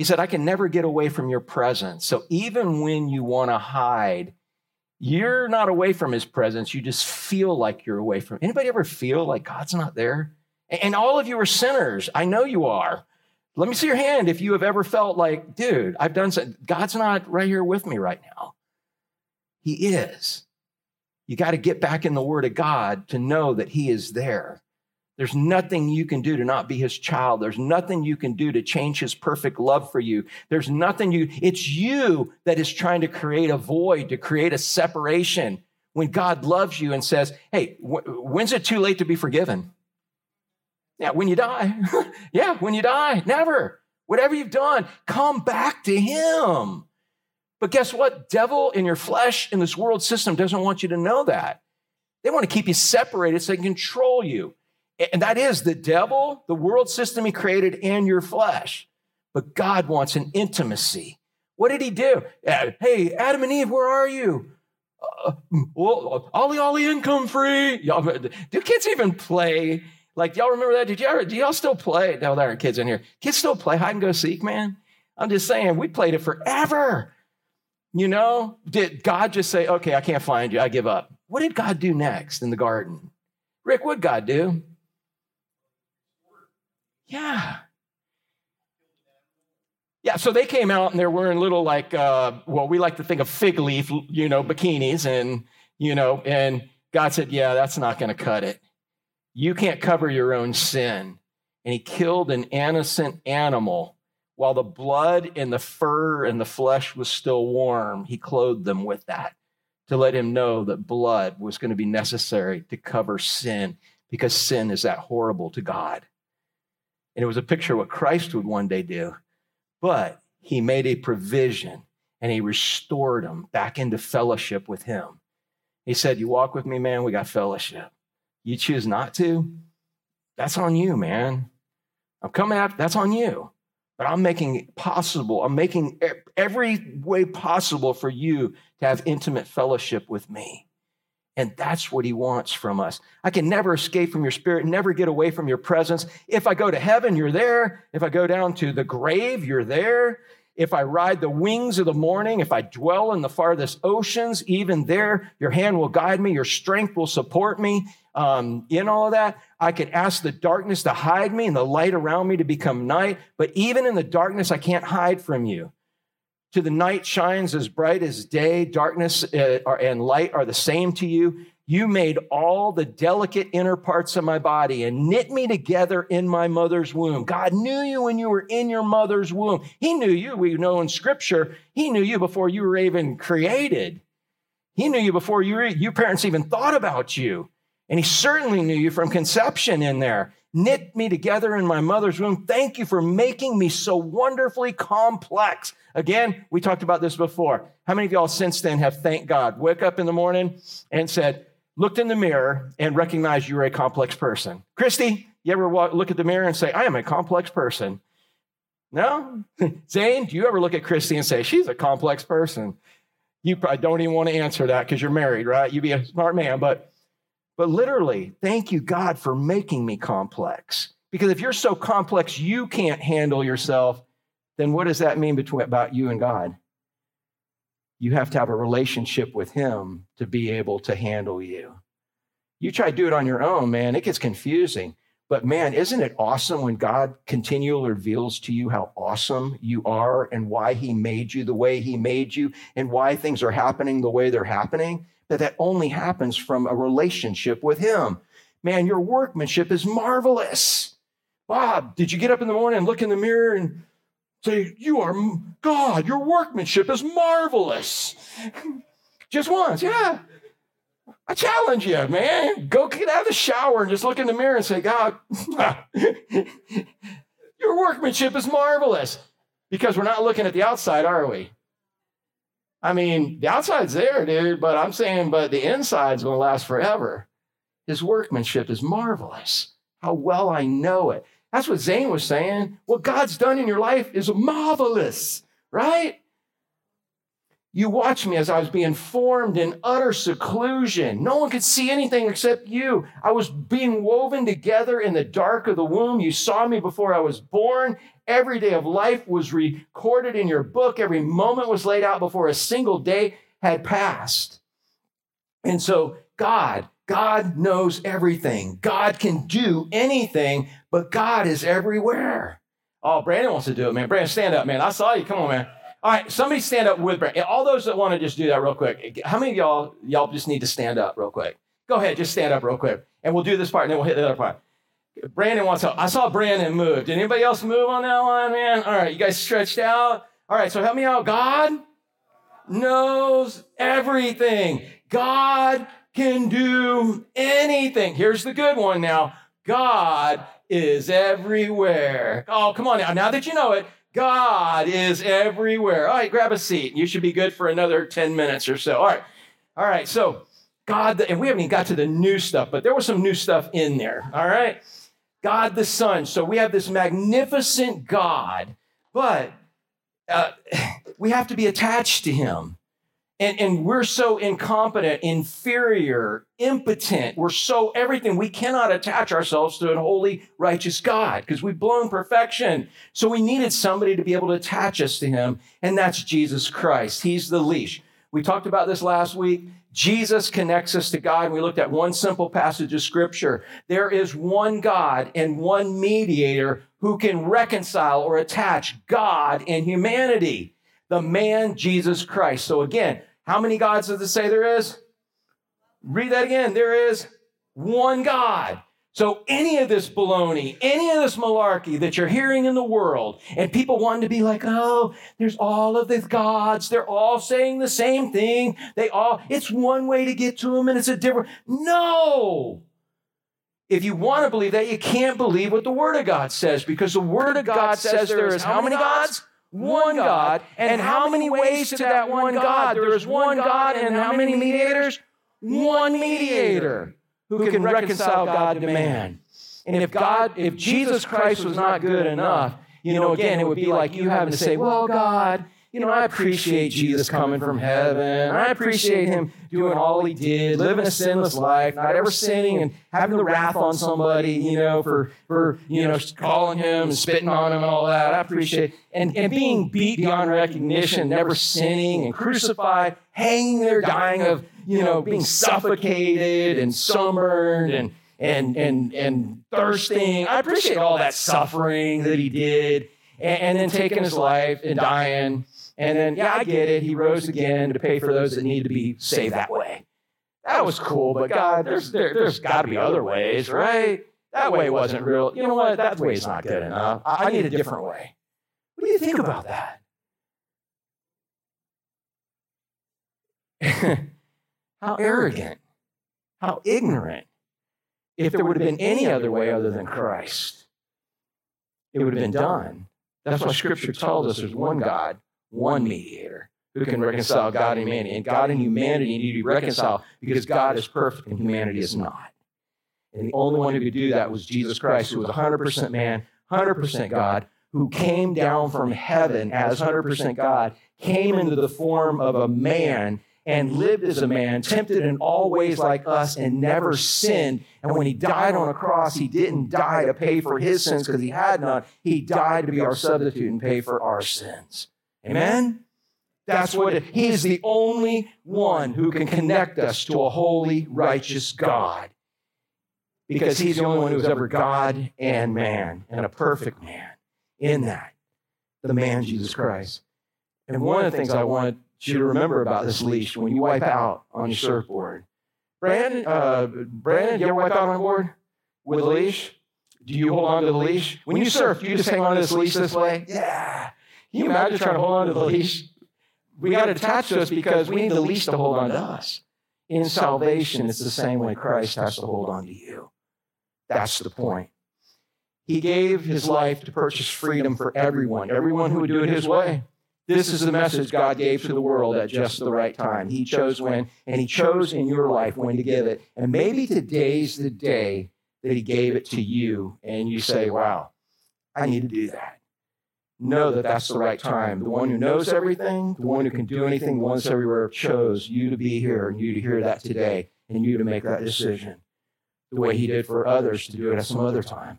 He said, I can never get away from your presence. So even when you want to hide, you're not away from his presence. You just feel like you're away from. Anybody ever feel like God's not there? And all of you are sinners. I know you are. Let me see your hand if you have ever felt like, dude, I've done something. God's not right here with me right now. He is. You got to get back in the Word of God to know that He is there. There's nothing you can do to not be his child. There's nothing you can do to change his perfect love for you. There's nothing you, it's you that is trying to create a void, to create a separation when God loves you and says, Hey, when's it too late to be forgiven? Yeah, when you die. yeah, when you die. Never. Whatever you've done, come back to him. But guess what? Devil in your flesh in this world system doesn't want you to know that. They want to keep you separated so they can control you. And that is the devil, the world system he created, and your flesh. But God wants an intimacy. What did he do? Hey, Adam and Eve, where are you? Uh, well, Ollie Ollie income free. Y'all, do kids even play? Like, y'all remember that? Did y'all, do y'all still play? No, there are kids in here. Kids still play hide and go seek, man. I'm just saying, we played it forever. You know, did God just say, okay, I can't find you, I give up? What did God do next in the garden? Rick, what God do? Yeah. Yeah, so they came out and they're wearing little like uh, well, we like to think of fig leaf, you know, bikinis, and you know, and God said, "Yeah, that's not going to cut it. You can't cover your own sin." and he killed an innocent animal while the blood and the fur and the flesh was still warm. He clothed them with that to let him know that blood was going to be necessary to cover sin because sin is that horrible to God. And it was a picture of what Christ would one day do. But he made a provision and he restored them back into fellowship with him. He said, You walk with me, man, we got fellowship. You choose not to, that's on you, man. I'm coming after, that's on you. But I'm making it possible. I'm making every way possible for you to have intimate fellowship with me. And that's what he wants from us. I can never escape from your spirit, never get away from your presence. If I go to heaven, you're there. If I go down to the grave, you're there. If I ride the wings of the morning, if I dwell in the farthest oceans, even there, your hand will guide me, your strength will support me. Um, in all of that, I could ask the darkness to hide me and the light around me to become night. But even in the darkness, I can't hide from you. To the night shines as bright as day, darkness uh, and light are the same to you. You made all the delicate inner parts of my body and knit me together in my mother's womb. God knew you when you were in your mother's womb. He knew you. We know in scripture, He knew you before you were even created. He knew you before you, your parents even thought about you. And He certainly knew you from conception in there. Knit me together in my mother's womb. Thank you for making me so wonderfully complex. Again, we talked about this before. How many of y'all since then have thanked God? Wake up in the morning and said, looked in the mirror and recognized you were a complex person. Christy, you ever walk, look at the mirror and say, I am a complex person? No? Zane, do you ever look at Christy and say, she's a complex person? You probably don't even want to answer that because you're married, right? You'd be a smart man, but but literally, thank you, God, for making me complex. Because if you're so complex you can't handle yourself, then what does that mean between about you and God? you have to have a relationship with him to be able to handle you. You try to do it on your own, man, it gets confusing. But man, isn't it awesome when God continually reveals to you how awesome you are and why he made you the way he made you and why things are happening the way they're happening? That that only happens from a relationship with him. Man, your workmanship is marvelous. Bob, did you get up in the morning and look in the mirror and Say, You are God, your workmanship is marvelous. just once, yeah. I challenge you, man. Go get out of the shower and just look in the mirror and say, God, your workmanship is marvelous. Because we're not looking at the outside, are we? I mean, the outside's there, dude, but I'm saying, but the inside's going to last forever. His workmanship is marvelous. How well I know it. That's what Zane was saying. What God's done in your life is marvelous, right? You watched me as I was being formed in utter seclusion. No one could see anything except you. I was being woven together in the dark of the womb. You saw me before I was born. Every day of life was recorded in your book. Every moment was laid out before a single day had passed. And so, God, God knows everything. God can do anything, but God is everywhere. Oh, Brandon wants to do it, man. Brandon, stand up, man. I saw you. Come on, man. All right, somebody stand up with Brandon. All those that want to just do that real quick. How many of y'all y'all just need to stand up real quick? Go ahead, just stand up real quick, and we'll do this part, and then we'll hit the other part. Brandon wants to. I saw Brandon move. Did anybody else move on that one, man? All right, you guys stretched out. All right, so help me out. God knows everything. God can do anything. Here's the good one now God is everywhere. Oh, come on now. Now that you know it, God is everywhere. All right, grab a seat. You should be good for another 10 minutes or so. All right. All right. So, God, and we haven't even got to the new stuff, but there was some new stuff in there. All right. God the Son. So we have this magnificent God, but uh, we have to be attached to Him. And, and we're so incompetent, inferior, impotent. We're so everything. We cannot attach ourselves to an holy, righteous God because we've blown perfection. So we needed somebody to be able to attach us to him, and that's Jesus Christ. He's the leash. We talked about this last week. Jesus connects us to God. And we looked at one simple passage of scripture. There is one God and one mediator who can reconcile or attach God and humanity, the man Jesus Christ. So again, how many gods does it say there is? Read that again. There is one God. So, any of this baloney, any of this malarkey that you're hearing in the world, and people wanting to be like, oh, there's all of these gods, they're all saying the same thing. They all, it's one way to get to them and it's a different. No! If you want to believe that, you can't believe what the Word of God says because the Word of God says there is how many gods? One God. And how many ways to that one God? There is one God and how many mediators? One mediator who can reconcile God to man. And if God, if Jesus Christ was not good enough, you know, again, it would be like you having to say, well, God, you know, I appreciate Jesus coming from heaven. I appreciate him doing all he did, living a sinless life, not ever sinning and having the wrath on somebody, you know, for, for you know, calling him and spitting on him and all that. I appreciate and, and being beat beyond recognition, never sinning and crucified, hanging there, dying of, you know, being suffocated and sunburned and and and and thirsting. I appreciate all that suffering that he did, and, and then taking his life and dying. And then, yeah, I get it. He rose again to pay for those that need to be saved that way. That was cool, but God, there's there, there's got to be other ways, right? That way wasn't real. You know what? That way's not good enough. I, I need a different way. What do you think about that? How arrogant, how ignorant. If there would have been any other way other than Christ, it would have been done. That's why Scripture tells us there's one God, one mediator who can reconcile God and humanity. And God and humanity need to be reconciled because God is perfect and humanity is not. And the only one who could do that was Jesus Christ, who was 100% man, 100% God, who came down from heaven as 100% God, came into the form of a man and lived as a man, tempted in all ways like us, and never sinned. And when he died on a cross, he didn't die to pay for his sins because he had none. He died to be our substitute and pay for our sins. Amen? That's what it, he is the only one who can connect us to a holy, righteous God. Because he's the only one who's ever God and man, and a perfect man in that, the man Jesus Christ. And one of the things I want you to remember about this leash when you wipe out on your surfboard. Brandon, uh, Brandon, you ever wipe out on board with a leash? Do you hold on to the leash? When you surf, do you just hang on to this leash this way? Yeah. Can you imagine trying to hold on to the leash? We got attached to us because we need the leash to hold on to us. In salvation, it's the same way Christ has to hold on to you. That's the point. He gave his life to purchase freedom for everyone, everyone who would do it his way. This is the message God gave to the world at just the right time. He chose when, and He chose in your life when to give it. And maybe today's the day that He gave it to you, and you say, Wow, I need to do that. Know that that's the right time. The one who knows everything, the one who can do anything, that's everywhere, chose you to be here and you to hear that today and you to make that decision the way He did for others to do it at some other time.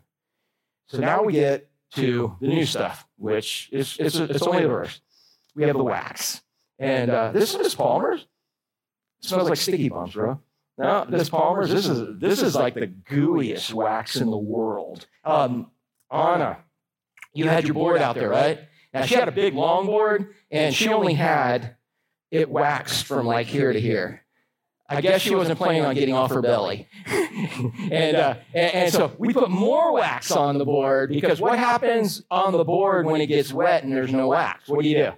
So now we get to the new stuff, which is it's, it's only the verse we have the wax. And uh, this is Palmer's. It smells like sticky bumps, bro. No, this Palmer's. This is this is like the gooeyest wax in the world. Um, Anna, you had your board out there, right? Now she had a big long board, and she only had it waxed from like here to here. I guess she wasn't planning on getting off her belly. and, uh, and, and, so we put more wax on the board because what happens on the board when it gets wet and there's no wax? What do you do?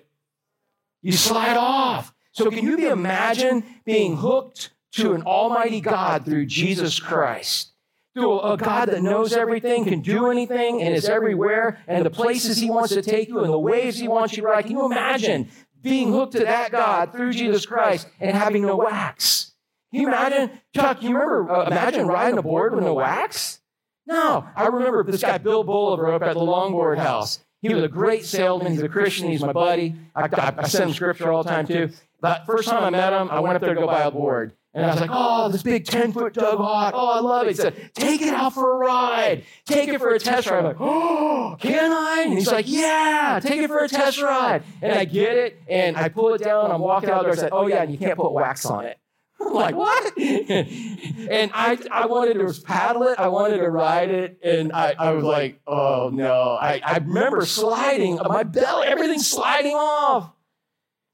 You slide off. So, can you imagine being hooked to an almighty God through Jesus Christ? A God that knows everything, can do anything, and is everywhere, and the places He wants to take you, and the ways He wants you to ride. Can you imagine being hooked to that God through Jesus Christ and having no wax? Can you imagine, Chuck, you remember, uh, imagine riding a board with no wax? No, I remember this guy, Bill Bulliver, up at the longboard house. He was a great salesman. He's a Christian. He's my buddy. I, I, I send him scripture all the time too. But first time I met him, I went up there to go buy a board. And I was like, oh, this big 10 foot Haut. Oh, I love it. He said, take it out for a ride. Take it for a test ride. I'm like, oh, can I? And he's like, yeah, take it for a test ride. And I get it and I pull it down. I'm walking out there. I said, oh, yeah, and you can't put wax on it. I'm like, what? and I, I wanted to paddle it. I wanted to ride it. And I, I was like, oh no. I, I remember sliding, my belly, everything sliding off.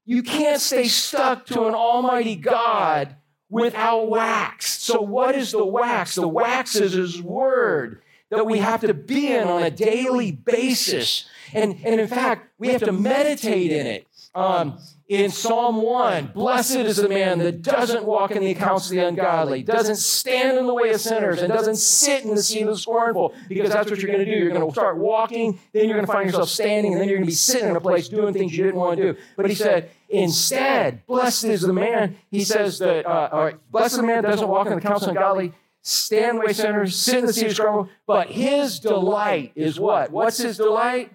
You can't stay stuck to an almighty God without wax. So, what is the wax? The wax is His Word that we have to be in on a daily basis. And, and in fact, we have to meditate in it. Um, in Psalm 1, blessed is the man that doesn't walk in the accounts of the ungodly, doesn't stand in the way of sinners, and doesn't sit in the seat of the scornful, because that's what you're going to do. You're going to start walking, then you're going to find yourself standing, and then you're going to be sitting in a place doing things you didn't want to do. But he said, instead, blessed is the man, he says that, uh, blessed the man doesn't walk in the counsel of the ungodly, stand in the way of sinners, sit in the seat of but his delight is what? What's his delight?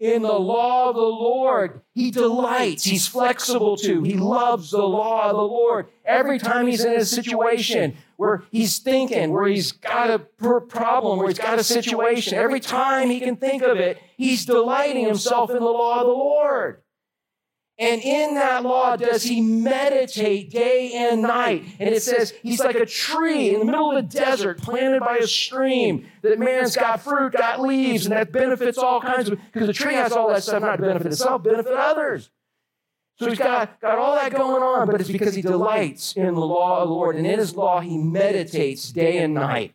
in the law of the Lord. He delights. He's flexible to. He loves the law of the Lord. Every time he's in a situation where he's thinking, where he's got a problem, where he's got a situation, every time he can think of it, he's delighting himself in the law of the Lord. And in that law does he meditate day and night. And it says he's like a tree in the middle of the desert planted by a stream. That man's got fruit, got leaves, and that benefits all kinds of, because the tree has all that stuff, not to benefit itself, benefit others. So he's got, got all that going on, but it's because he delights in the law of the Lord. And in his law, he meditates day and night.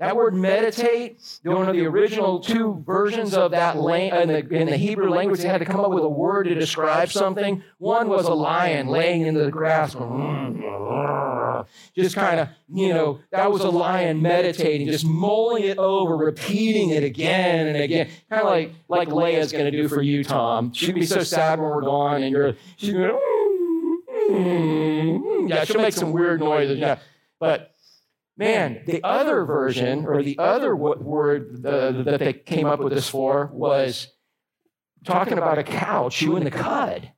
That word meditate, one of the original two versions of that in, the, in the Hebrew language, they had to come up with a word to describe something. One was a lion laying in the grass, just kind of, you know, that was a lion meditating, just mulling it over, repeating it again and again, kind of like like Leia's going to do for you, Tom. She'd be so sad when we're gone, and you're she's going, mm, mm, mm. yeah, she'll make some weird noises, yeah, but Man, the other version or the other word uh, that they came up with this for was talking about a cow chewing the cud.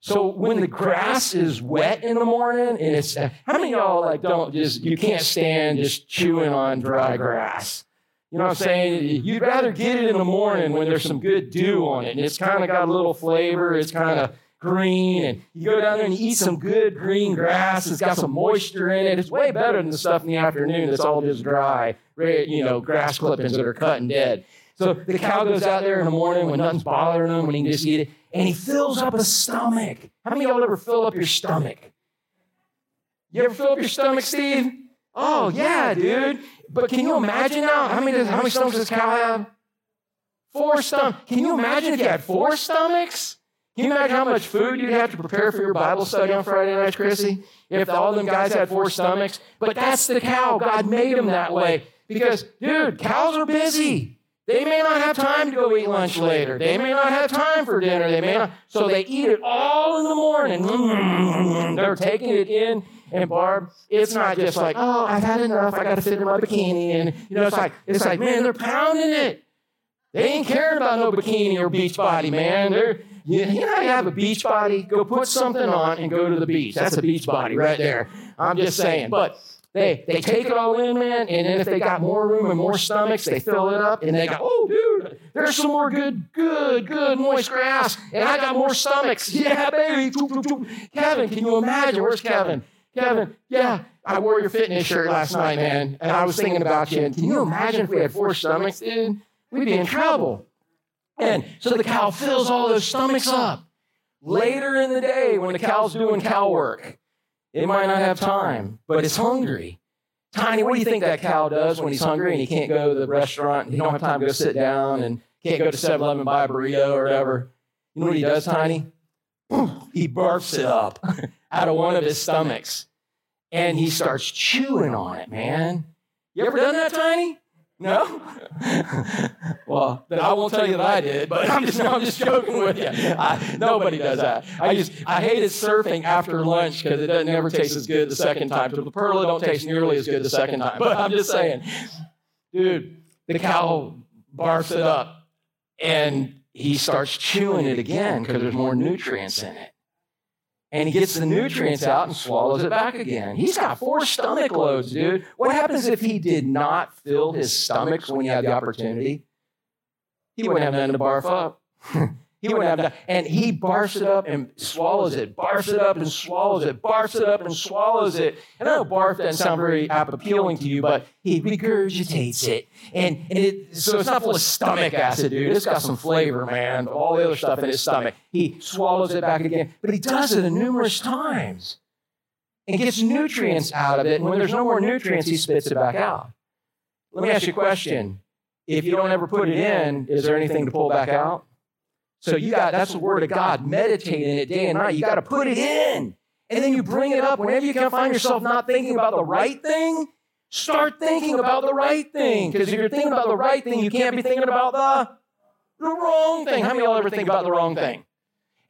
So when the grass is wet in the morning, and it's uh, how many y'all like don't just you can't stand just chewing on dry grass. You know what I'm saying? You'd rather get it in the morning when there's some good dew on it, and it's kind of got a little flavor. It's kind of green, and you go down there and you eat some good green grass. It's got some moisture in it. It's way better than the stuff in the afternoon that's all just dry, you know, grass clippings that are cut and dead. So the cow goes out there in the morning when nothing's bothering him, when he can just eat it, and he fills up a stomach. How many of y'all ever fill up your stomach? You ever fill up your stomach, Steve? Oh, yeah, dude. But can you imagine now? How many, how many stomachs does cow have? Four stomachs. Can you imagine if you had four stomachs? Can you imagine how much food you'd have to prepare for your Bible study on Friday nights, Chrissy? If all them guys had four stomachs. But that's the cow. God made them that way. Because, dude, cows are busy. They may not have time to go eat lunch later. They may not have time for dinner. They may not. So they eat it all in the morning. They're taking it in. And Barb, it's not just like, oh, I've had enough. I got to fit in my bikini. And, you know, it's like, it's like, man, they're pounding it. They ain't caring about no bikini or beach body, man. They're, you, you know, you have a beach body, go put something on and go to the beach. That's a beach body right there. I'm just saying. But they, they take it all in, man, and then if they got more room and more stomachs, they fill it up and they go, oh, dude, there's some more good, good, good moist grass, and I got more stomachs. Yeah, baby. Kevin, can you imagine? Where's Kevin? Kevin, yeah, I wore your fitness shirt last night, man, and I was thinking about you. And can you imagine if we had four stomachs, dude? We'd be in trouble. And so the cow fills all those stomachs up. Later in the day, when the cow's doing cow work, it might not have time, but it's hungry. Tiny, what do you think that cow does when he's hungry and he can't go to the restaurant? and He don't have time to go sit down and can't go to 7-Eleven and buy a burrito or whatever. You know what he does, Tiny? He barfs it up out of one of his stomachs, and he starts chewing on it, man. You ever done that, Tiny? No? well, then I won't tell you that I did, but I'm just, I'm just joking with you. I, nobody does that. I just, I hated surfing after lunch because it doesn't ever taste as good the second time. So the perla don't taste nearly as good the second time. But I'm just saying, dude, the cow barfs it up and he starts chewing it again because there's more nutrients in it and he gets the nutrients out and swallows it back again. He's got four stomach loads, dude. What happens if he did not fill his stomachs when he had the opportunity? He wouldn't have nothing to barf up. He wouldn't have that. And he barfs it up and swallows it, barfs it up and swallows it, barfs it up and swallows it. And I know barf doesn't sound very appealing to you, but he regurgitates it. And, and it, so it's not full of stomach acid, dude. It's got some flavor, man. All the other stuff in his stomach. He swallows it back again. But he does it numerous times. and gets nutrients out of it. And when there's no more nutrients, he spits it back out. Let me ask you a question. If you don't ever put it in, is there anything to pull back out? So you got that's the word of God. Meditate in it day and night. You got to put it in. And then you bring it up whenever you can find yourself not thinking about the right thing. Start thinking about the right thing. Because if you're thinking about the right thing, you can't be thinking about the, the wrong thing. How many of y'all ever think about the wrong thing?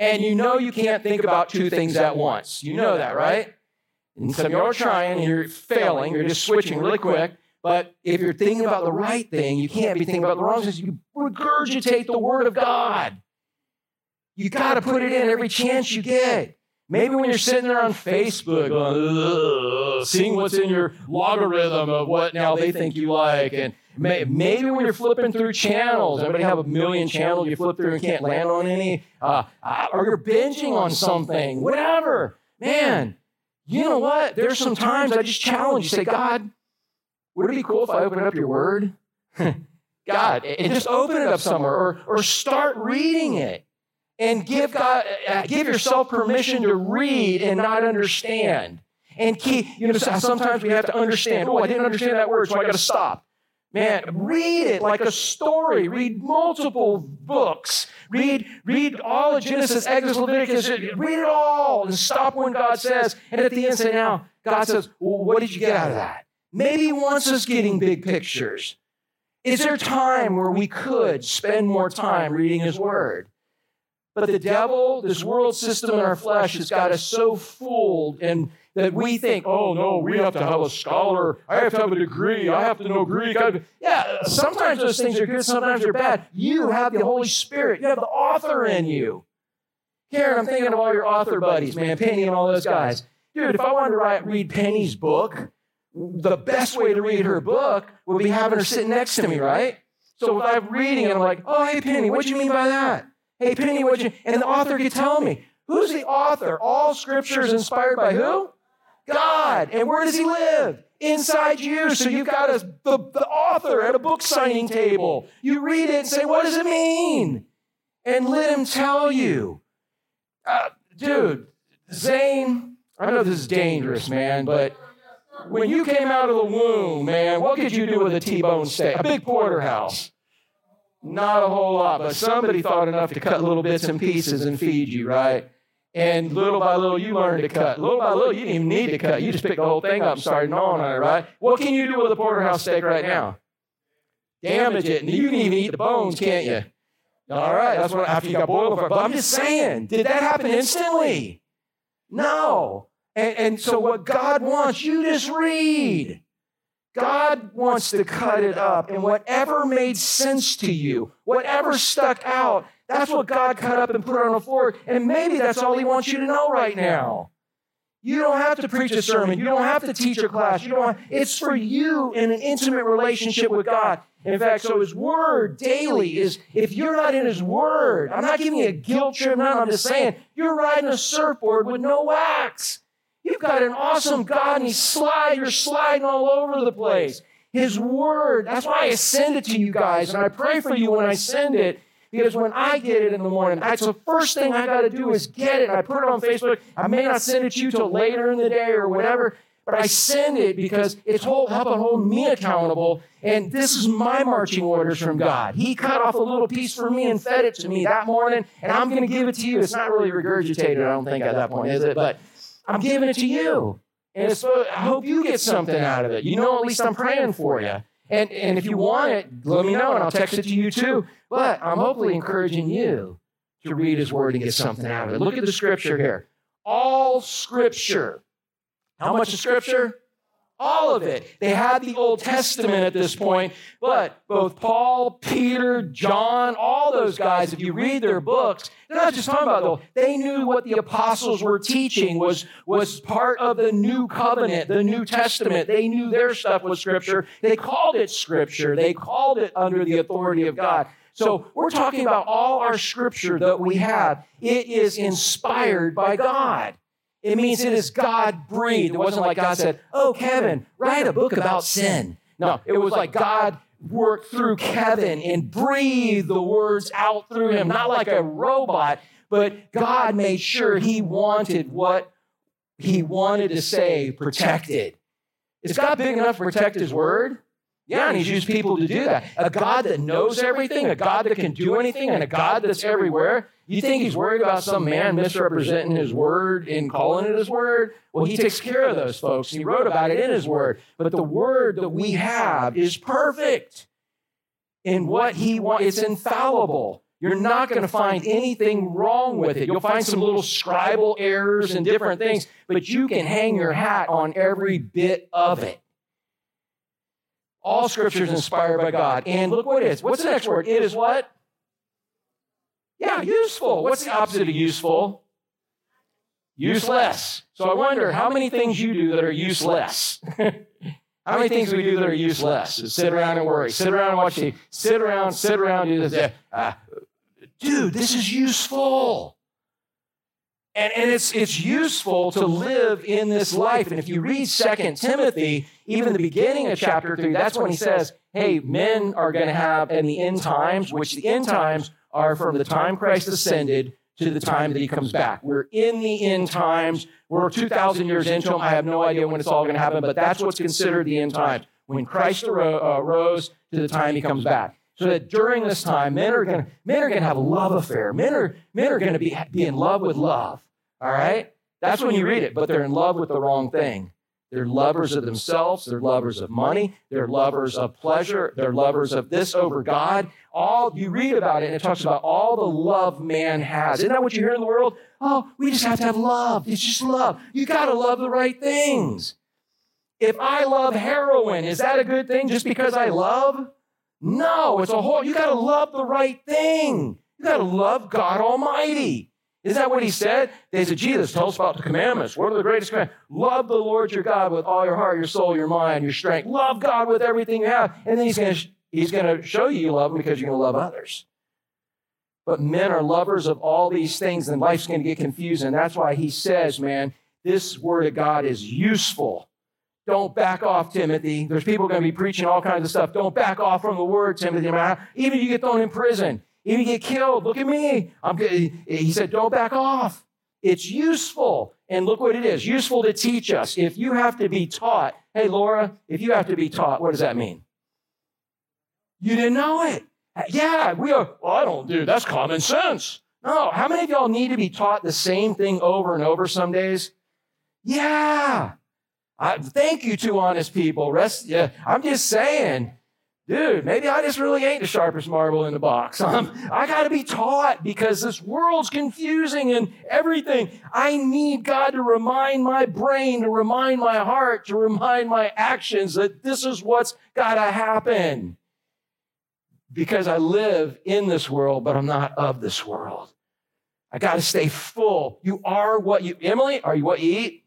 And you know you can't think about two things at once. You know that, right? And some of y'all are trying and you're failing. You're just switching really quick. But if you're thinking about the right thing, you can't be thinking about the wrong thing. You regurgitate the word of God. You got to put it in every chance you get. Maybe when you're sitting there on Facebook, going, seeing what's in your logarithm of what now they think you like, and maybe when you're flipping through channels, everybody have a million channels you flip through and can't land on any, uh, uh, or you're binging on something, whatever. Man, you know what? There's some times I just challenge you. Say, God, would it be cool if I opened up your word? God, and just open it up somewhere, or, or start reading it and give God, uh, give yourself permission to read and not understand. And keep, you know, sometimes we have to understand. Oh, I didn't understand that word, so I got to stop. Man, read it like a story. Read multiple books. Read, read all of Genesis, Exodus, Leviticus. Read it all and stop when God says. And at the end, say, now, God says, well, what did you get out of that? Maybe He wants us getting big pictures. Is there time where we could spend more time reading His Word? But the devil, this world system in our flesh, has got us so fooled and that we think, oh no, we have to have a scholar. I have to have a degree. I have to know Greek. Yeah, sometimes those things are good, sometimes they're bad. You have the Holy Spirit, you have the author in you. Karen, I'm thinking of all your author buddies, man, Penny and all those guys. Dude, if I wanted to write, read Penny's book, the best way to read her book would be having her sit next to me, right? So if I'm reading I'm like, oh, hey, Penny, what do you mean by that? Hey, Penny, you, and the author could tell me, who's the author? All scripture is inspired by who? God. And where does he live? Inside you. So you've got a, the, the author at a book signing table. You read it and say, what does it mean? And let him tell you. Uh, dude, Zane, I know this is dangerous, man, but when you came out of the womb, man, what could you do with a T-bone steak? A big porterhouse. Not a whole lot, but somebody thought enough to cut little bits and pieces and feed you, right? And little by little, you learned to cut. Little by little, you didn't even need to cut. You just picked the whole thing up and started gnawing on it, right? What can you do with a porterhouse steak right now? Damage it. And you can even eat the bones, can't you? All right, that's what after you got boiled for. But I'm just saying, did that happen instantly? No. And, and so what God wants, you just read. God wants to cut it up, and whatever made sense to you, whatever stuck out, that's what God cut up and put on the floor. And maybe that's all He wants you to know right now. You don't have to preach a sermon. You don't have to teach a class. You don't. Have, it's for you in an intimate relationship with God. In fact, so His Word daily is. If you're not in His Word, I'm not giving you a guilt trip. No, I'm just saying you're riding a surfboard with no wax. You've got an awesome God, and He's slide, you're sliding all over the place. His word, that's why I send it to you guys, and I pray for you when I send it. Because when I get it in the morning, that's the first thing I got to do is get it. I put it on Facebook. I may not send it to you till later in the day or whatever, but I send it because it's hold, helping hold me accountable. And this is my marching orders from God. He cut off a little piece for me and fed it to me that morning, and I'm going to give it to you. It's not really regurgitated, I don't think, at that point, is it? But I'm giving it to you. And it's, I hope you get something out of it. You know, at least I'm praying for you. And, and if you want it, let me know and I'll text it to you too. But I'm hopefully encouraging you to read his word and get something out of it. Look at the scripture here. All scripture. How much scripture? All of it. They had the Old Testament at this point, but both Paul, Peter, John, all those guys, if you read their books, they're not just talking about the. They knew what the apostles were teaching was, was part of the new covenant, the New Testament. They knew their stuff was Scripture. They called it Scripture. They called it under the authority of God. So we're talking about all our Scripture that we have. It is inspired by God. It means it is God breathed. It wasn't like God said, Oh, Kevin, write a book about sin. No, it was like God worked through Kevin and breathed the words out through him, not like a robot, but God made sure he wanted what he wanted to say protected. Is God big enough to protect his word? Yeah, and he's used people to do that. A God that knows everything, a God that can do anything, and a God that's everywhere. You think he's worried about some man misrepresenting his word and calling it his word? Well, he takes care of those folks. He wrote about it in his word. But the word that we have is perfect in what he wants, it's infallible. You're not going to find anything wrong with it. You'll find some little scribal errors and different things, but you can hang your hat on every bit of it. All scripture is inspired by God. And look what it is. What's the next word? It is what? Yeah, useful. What's the opposite of useful? Useless. So I wonder how many things you do that are useless. how many things we do that are useless? Sit around and worry, sit around and watch TV, sit around, sit around, do this. Uh, dude, this is useful. And, and it's, it's useful to live in this life. And if you read Second Timothy, even the beginning of chapter 3, that's when he says, hey, men are going to have in the end times, which the end times are from the time Christ ascended to the time that he comes back. We're in the end times. We're 2,000 years into them. I have no idea when it's all going to happen, but that's what's considered the end times. When Christ arose uh, to the time he comes back. So that during this time, men are going men are going to have a love affair. Men are men are going to be, be in love with love. All right? That's when you read it, but they're in love with the wrong thing. They're lovers of themselves. They're lovers of money. They're lovers of pleasure. They're lovers of this over God. All you read about it, and it talks about all the love man has. Isn't that what you hear in the world? Oh, we just have to have love. It's just love. You got to love the right things. If I love heroin, is that a good thing just because I love? No, it's a whole, you got to love the right thing. You got to love God Almighty. Isn't that what he said? They said, Jesus, tell us about the commandments. What are the greatest commandments? Love the Lord your God with all your heart, your soul, your mind, your strength. Love God with everything you have. And then he's going to, he's to show you you love him because you're going to love others. But men are lovers of all these things, and life's going to get confusing. That's why he says, man, this word of God is useful. Don't back off, Timothy. There's people going to be preaching all kinds of stuff. Don't back off from the word, Timothy. Even if you get thrown in prison, even if you get killed. Look at me. I'm, he said, don't back off. It's useful. And look what it is useful to teach us. If you have to be taught, hey, Laura, if you have to be taught, what does that mean? You didn't know it. Yeah, we are. Well, I don't do that's common sense. No, how many of y'all need to be taught the same thing over and over some days? Yeah. I, thank you, two honest people. Rest, yeah, I'm just saying, dude, maybe I just really ain't the sharpest marble in the box. Um, I got to be taught because this world's confusing and everything. I need God to remind my brain, to remind my heart, to remind my actions that this is what's got to happen. Because I live in this world, but I'm not of this world. I got to stay full. You are what you, Emily, are you what you eat?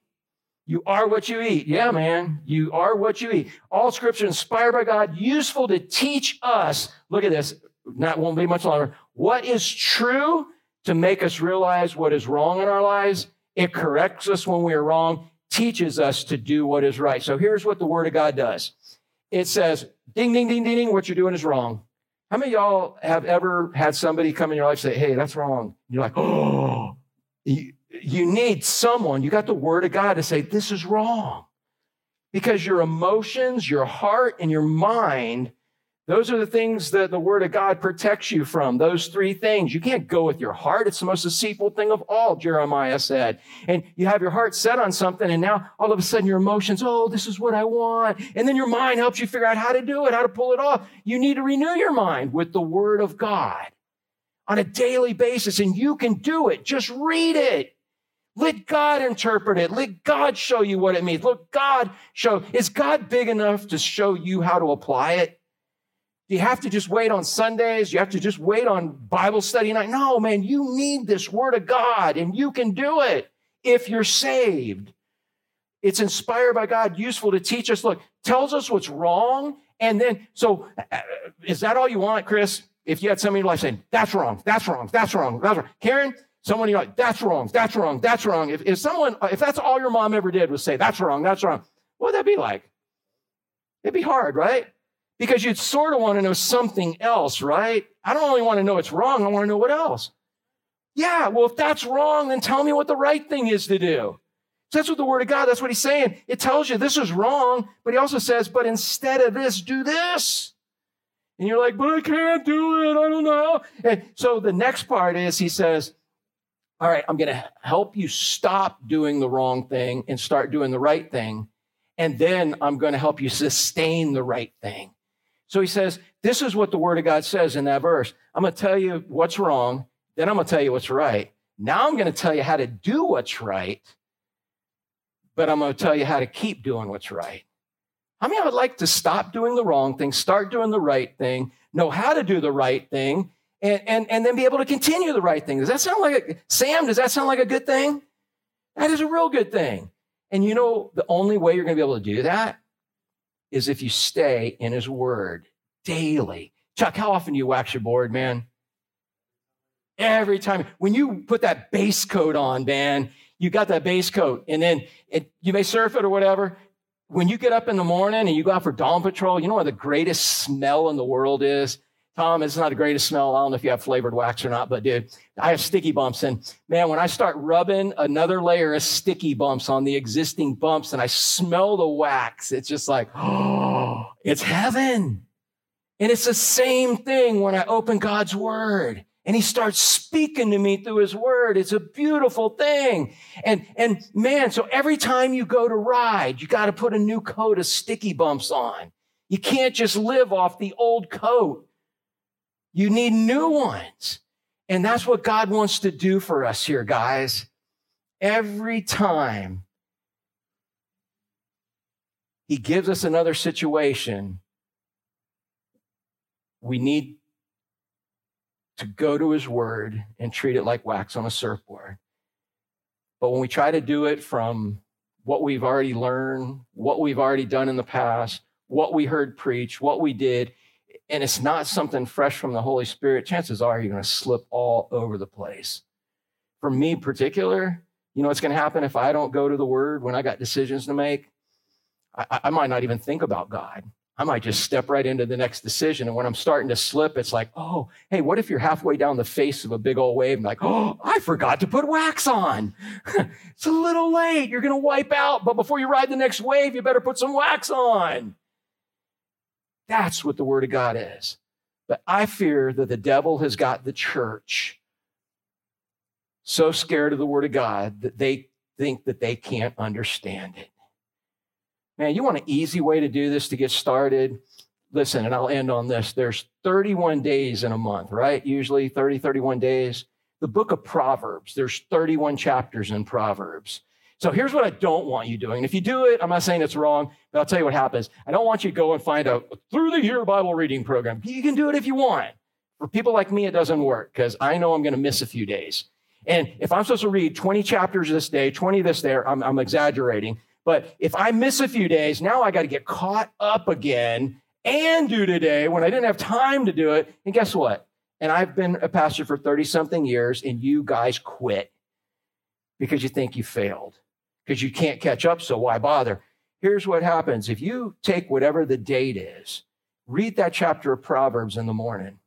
You are what you eat. Yeah, man. You are what you eat. All scripture inspired by God, useful to teach us. Look at this. Not won't be much longer. What is true to make us realize what is wrong in our lives? It corrects us when we are wrong, teaches us to do what is right. So here's what the word of God does. It says, ding, ding, ding, ding, ding, what you're doing is wrong. How many y'all have ever had somebody come in your life say, hey, that's wrong? You're like, oh, need someone, you got the word of God to say, this is wrong. Because your emotions, your heart, and your mind, those are the things that the word of God protects you from. Those three things. You can't go with your heart. It's the most deceitful thing of all, Jeremiah said. And you have your heart set on something, and now all of a sudden your emotions, oh, this is what I want. And then your mind helps you figure out how to do it, how to pull it off. You need to renew your mind with the word of God on a daily basis, and you can do it. Just read it. Let God interpret it. Let God show you what it means. Let God show. Is God big enough to show you how to apply it? Do you have to just wait on Sundays? You have to just wait on Bible study night? No, man, you need this word of God and you can do it if you're saved. It's inspired by God, useful to teach us. Look, tells us what's wrong. And then, so uh, is that all you want, Chris? If you had somebody in your life saying, that's wrong, that's wrong, that's wrong, that's wrong. Karen, Someone you're like, that's wrong, that's wrong, that's wrong. If, if someone, if that's all your mom ever did was say, that's wrong, that's wrong, what would that be like? It'd be hard, right? Because you'd sort of want to know something else, right? I don't only want to know it's wrong, I want to know what else. Yeah, well, if that's wrong, then tell me what the right thing is to do. So that's what the word of God, that's what he's saying. It tells you this is wrong, but he also says, but instead of this, do this. And you're like, but I can't do it. I don't know. And so the next part is he says, all right, I'm going to help you stop doing the wrong thing and start doing the right thing. And then I'm going to help you sustain the right thing. So he says, this is what the word of God says in that verse. I'm going to tell you what's wrong. Then I'm going to tell you what's right. Now I'm going to tell you how to do what's right, but I'm going to tell you how to keep doing what's right. I mean, I would like to stop doing the wrong thing, start doing the right thing, know how to do the right thing, and, and, and then be able to continue the right thing. Does that sound like a, Sam, does that sound like a good thing? That is a real good thing. And you know, the only way you're going to be able to do that is if you stay in his word daily. Chuck, how often do you wax your board, man? Every time. When you put that base coat on, man, you got that base coat, and then it, you may surf it or whatever. When you get up in the morning and you go out for dawn patrol, you know what the greatest smell in the world is? Tom, it's not the greatest smell. I don't know if you have flavored wax or not, but dude, I have sticky bumps. And man, when I start rubbing another layer of sticky bumps on the existing bumps and I smell the wax, it's just like, oh, it's heaven. And it's the same thing when I open God's word and he starts speaking to me through his word. It's a beautiful thing. And, and man, so every time you go to ride, you got to put a new coat of sticky bumps on. You can't just live off the old coat. You need new ones. And that's what God wants to do for us here, guys. Every time He gives us another situation, we need to go to His Word and treat it like wax on a surfboard. But when we try to do it from what we've already learned, what we've already done in the past, what we heard preach, what we did, and it's not something fresh from the Holy Spirit, chances are you're going to slip all over the place. For me, particular, you know what's going to happen if I don't go to the Word when I got decisions to make? I, I might not even think about God. I might just step right into the next decision. And when I'm starting to slip, it's like, oh, hey, what if you're halfway down the face of a big old wave and like, oh, I forgot to put wax on. it's a little late. You're going to wipe out. But before you ride the next wave, you better put some wax on. That's what the Word of God is. But I fear that the devil has got the church so scared of the Word of God that they think that they can't understand it. Man, you want an easy way to do this to get started? Listen, and I'll end on this. There's 31 days in a month, right? Usually 30, 31 days. The book of Proverbs, there's 31 chapters in Proverbs. So here's what I don't want you doing. If you do it, I'm not saying it's wrong, but I'll tell you what happens. I don't want you to go and find a through the year Bible reading program. You can do it if you want. For people like me, it doesn't work because I know I'm going to miss a few days. And if I'm supposed to read 20 chapters this day, 20 this there, I'm, I'm exaggerating. But if I miss a few days, now I got to get caught up again and do today when I didn't have time to do it. And guess what? And I've been a pastor for 30 something years, and you guys quit because you think you failed because you can't catch up, so why bother? Here's what happens if you take whatever the date is, read that chapter of Proverbs in the morning.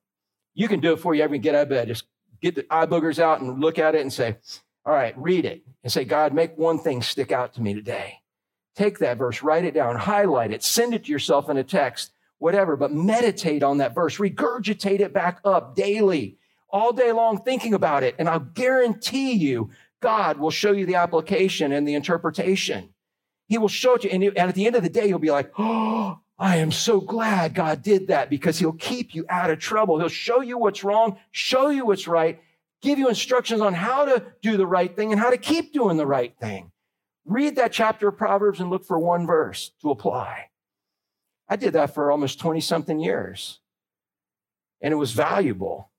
You can do it before you ever get out of bed. Just get the eye boogers out and look at it and say, All right, read it and say, God, make one thing stick out to me today. Take that verse, write it down, highlight it, send it to yourself in a text, whatever, but meditate on that verse, regurgitate it back up daily, all day long, thinking about it. And I'll guarantee you, God will show you the application and the interpretation. He will show it to you. And at the end of the day, you'll be like, oh, I am so glad God did that because he'll keep you out of trouble. He'll show you what's wrong, show you what's right, give you instructions on how to do the right thing and how to keep doing the right thing. Read that chapter of Proverbs and look for one verse to apply. I did that for almost 20 something years, and it was valuable.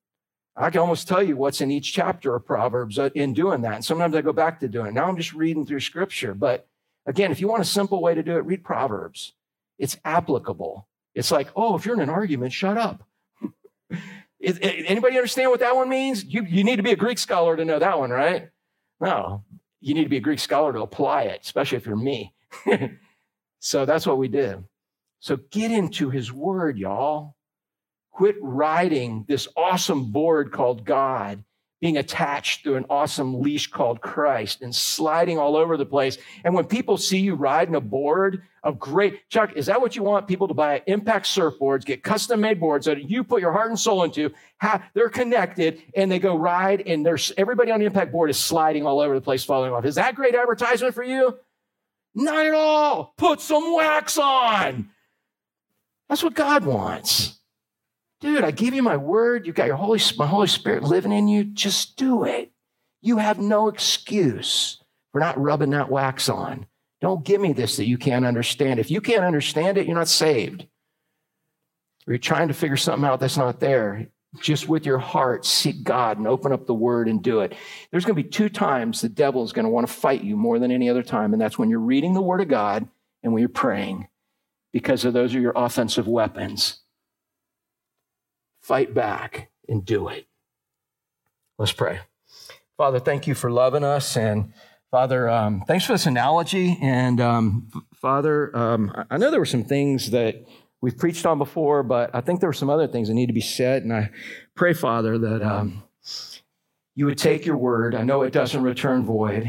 I can almost tell you what's in each chapter of Proverbs uh, in doing that. And sometimes I go back to doing it. Now I'm just reading through scripture. But again, if you want a simple way to do it, read Proverbs. It's applicable. It's like, oh, if you're in an argument, shut up. Anybody understand what that one means? You, you need to be a Greek scholar to know that one, right? No, you need to be a Greek scholar to apply it, especially if you're me. so that's what we did. So get into his word, y'all. Quit riding this awesome board called God, being attached to an awesome leash called Christ and sliding all over the place. And when people see you riding a board of great, Chuck, is that what you want people to buy? Impact surfboards, get custom made boards that you put your heart and soul into. Have, they're connected and they go ride, and there's everybody on the impact board is sliding all over the place, falling off. Is that great advertisement for you? Not at all. Put some wax on. That's what God wants. Dude, I give you my word. You've got your Holy, my Holy Spirit living in you. Just do it. You have no excuse for not rubbing that wax on. Don't give me this that you can't understand. If you can't understand it, you're not saved. Or you're trying to figure something out that's not there. Just with your heart, seek God and open up the word and do it. There's going to be two times the devil is going to want to fight you more than any other time, and that's when you're reading the word of God and when you're praying, because of those are your offensive weapons fight back and do it. Let's pray. Father, thank you for loving us. And Father, um, thanks for this analogy. And um, Father, um, I know there were some things that we've preached on before, but I think there were some other things that need to be said. And I pray, Father, that um, you would take your word. I know it doesn't return void.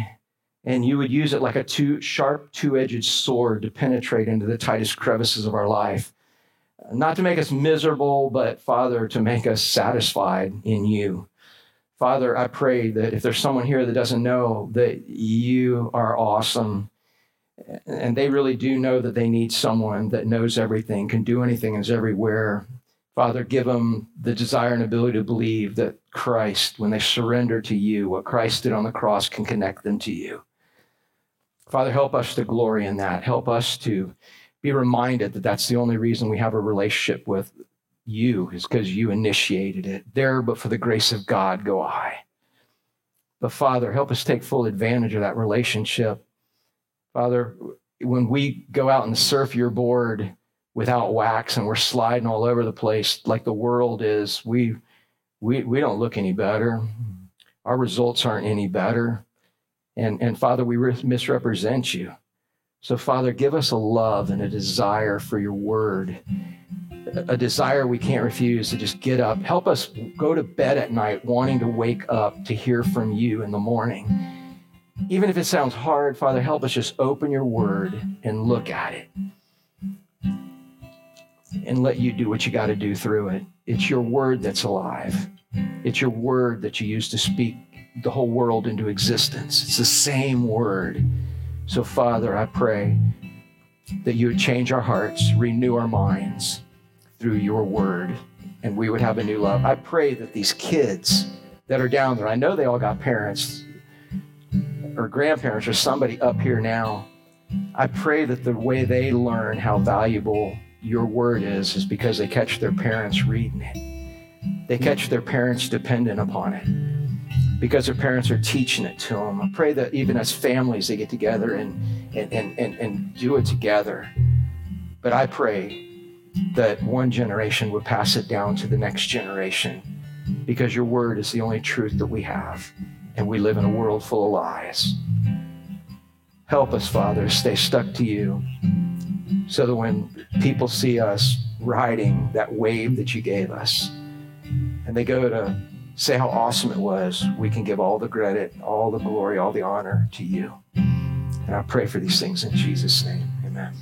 And you would use it like a two, sharp, two edged sword to penetrate into the tightest crevices of our life not to make us miserable, but Father, to make us satisfied in you. Father, I pray that if there's someone here that doesn't know that you are awesome, and they really do know that they need someone that knows everything, can do anything, is everywhere. Father, give them the desire and ability to believe that Christ, when they surrender to you, what Christ did on the cross can connect them to you. Father, help us to glory in that. Help us to be reminded that that's the only reason we have a relationship with you is because you initiated it. There, but for the grace of God, go I. But Father, help us take full advantage of that relationship. Father, when we go out and surf your board without wax and we're sliding all over the place like the world is, we, we, we don't look any better. Our results aren't any better. And, and Father, we misrepresent you. So, Father, give us a love and a desire for your word, a desire we can't refuse to just get up. Help us go to bed at night wanting to wake up to hear from you in the morning. Even if it sounds hard, Father, help us just open your word and look at it and let you do what you got to do through it. It's your word that's alive, it's your word that you use to speak the whole world into existence. It's the same word. So, Father, I pray that you would change our hearts, renew our minds through your word, and we would have a new love. I pray that these kids that are down there, I know they all got parents or grandparents or somebody up here now. I pray that the way they learn how valuable your word is is because they catch their parents reading it. They catch their parents dependent upon it because their parents are teaching it to them. I pray that even as families, they get together and, and, and, and, and do it together. But I pray that one generation would pass it down to the next generation because your word is the only truth that we have. And we live in a world full of lies. Help us, Father, stay stuck to you so that when people see us riding that wave that you gave us and they go to say how awesome it was, we can give all the credit, all the glory, all the honor to you. And I pray for these things in Jesus' name. Amen.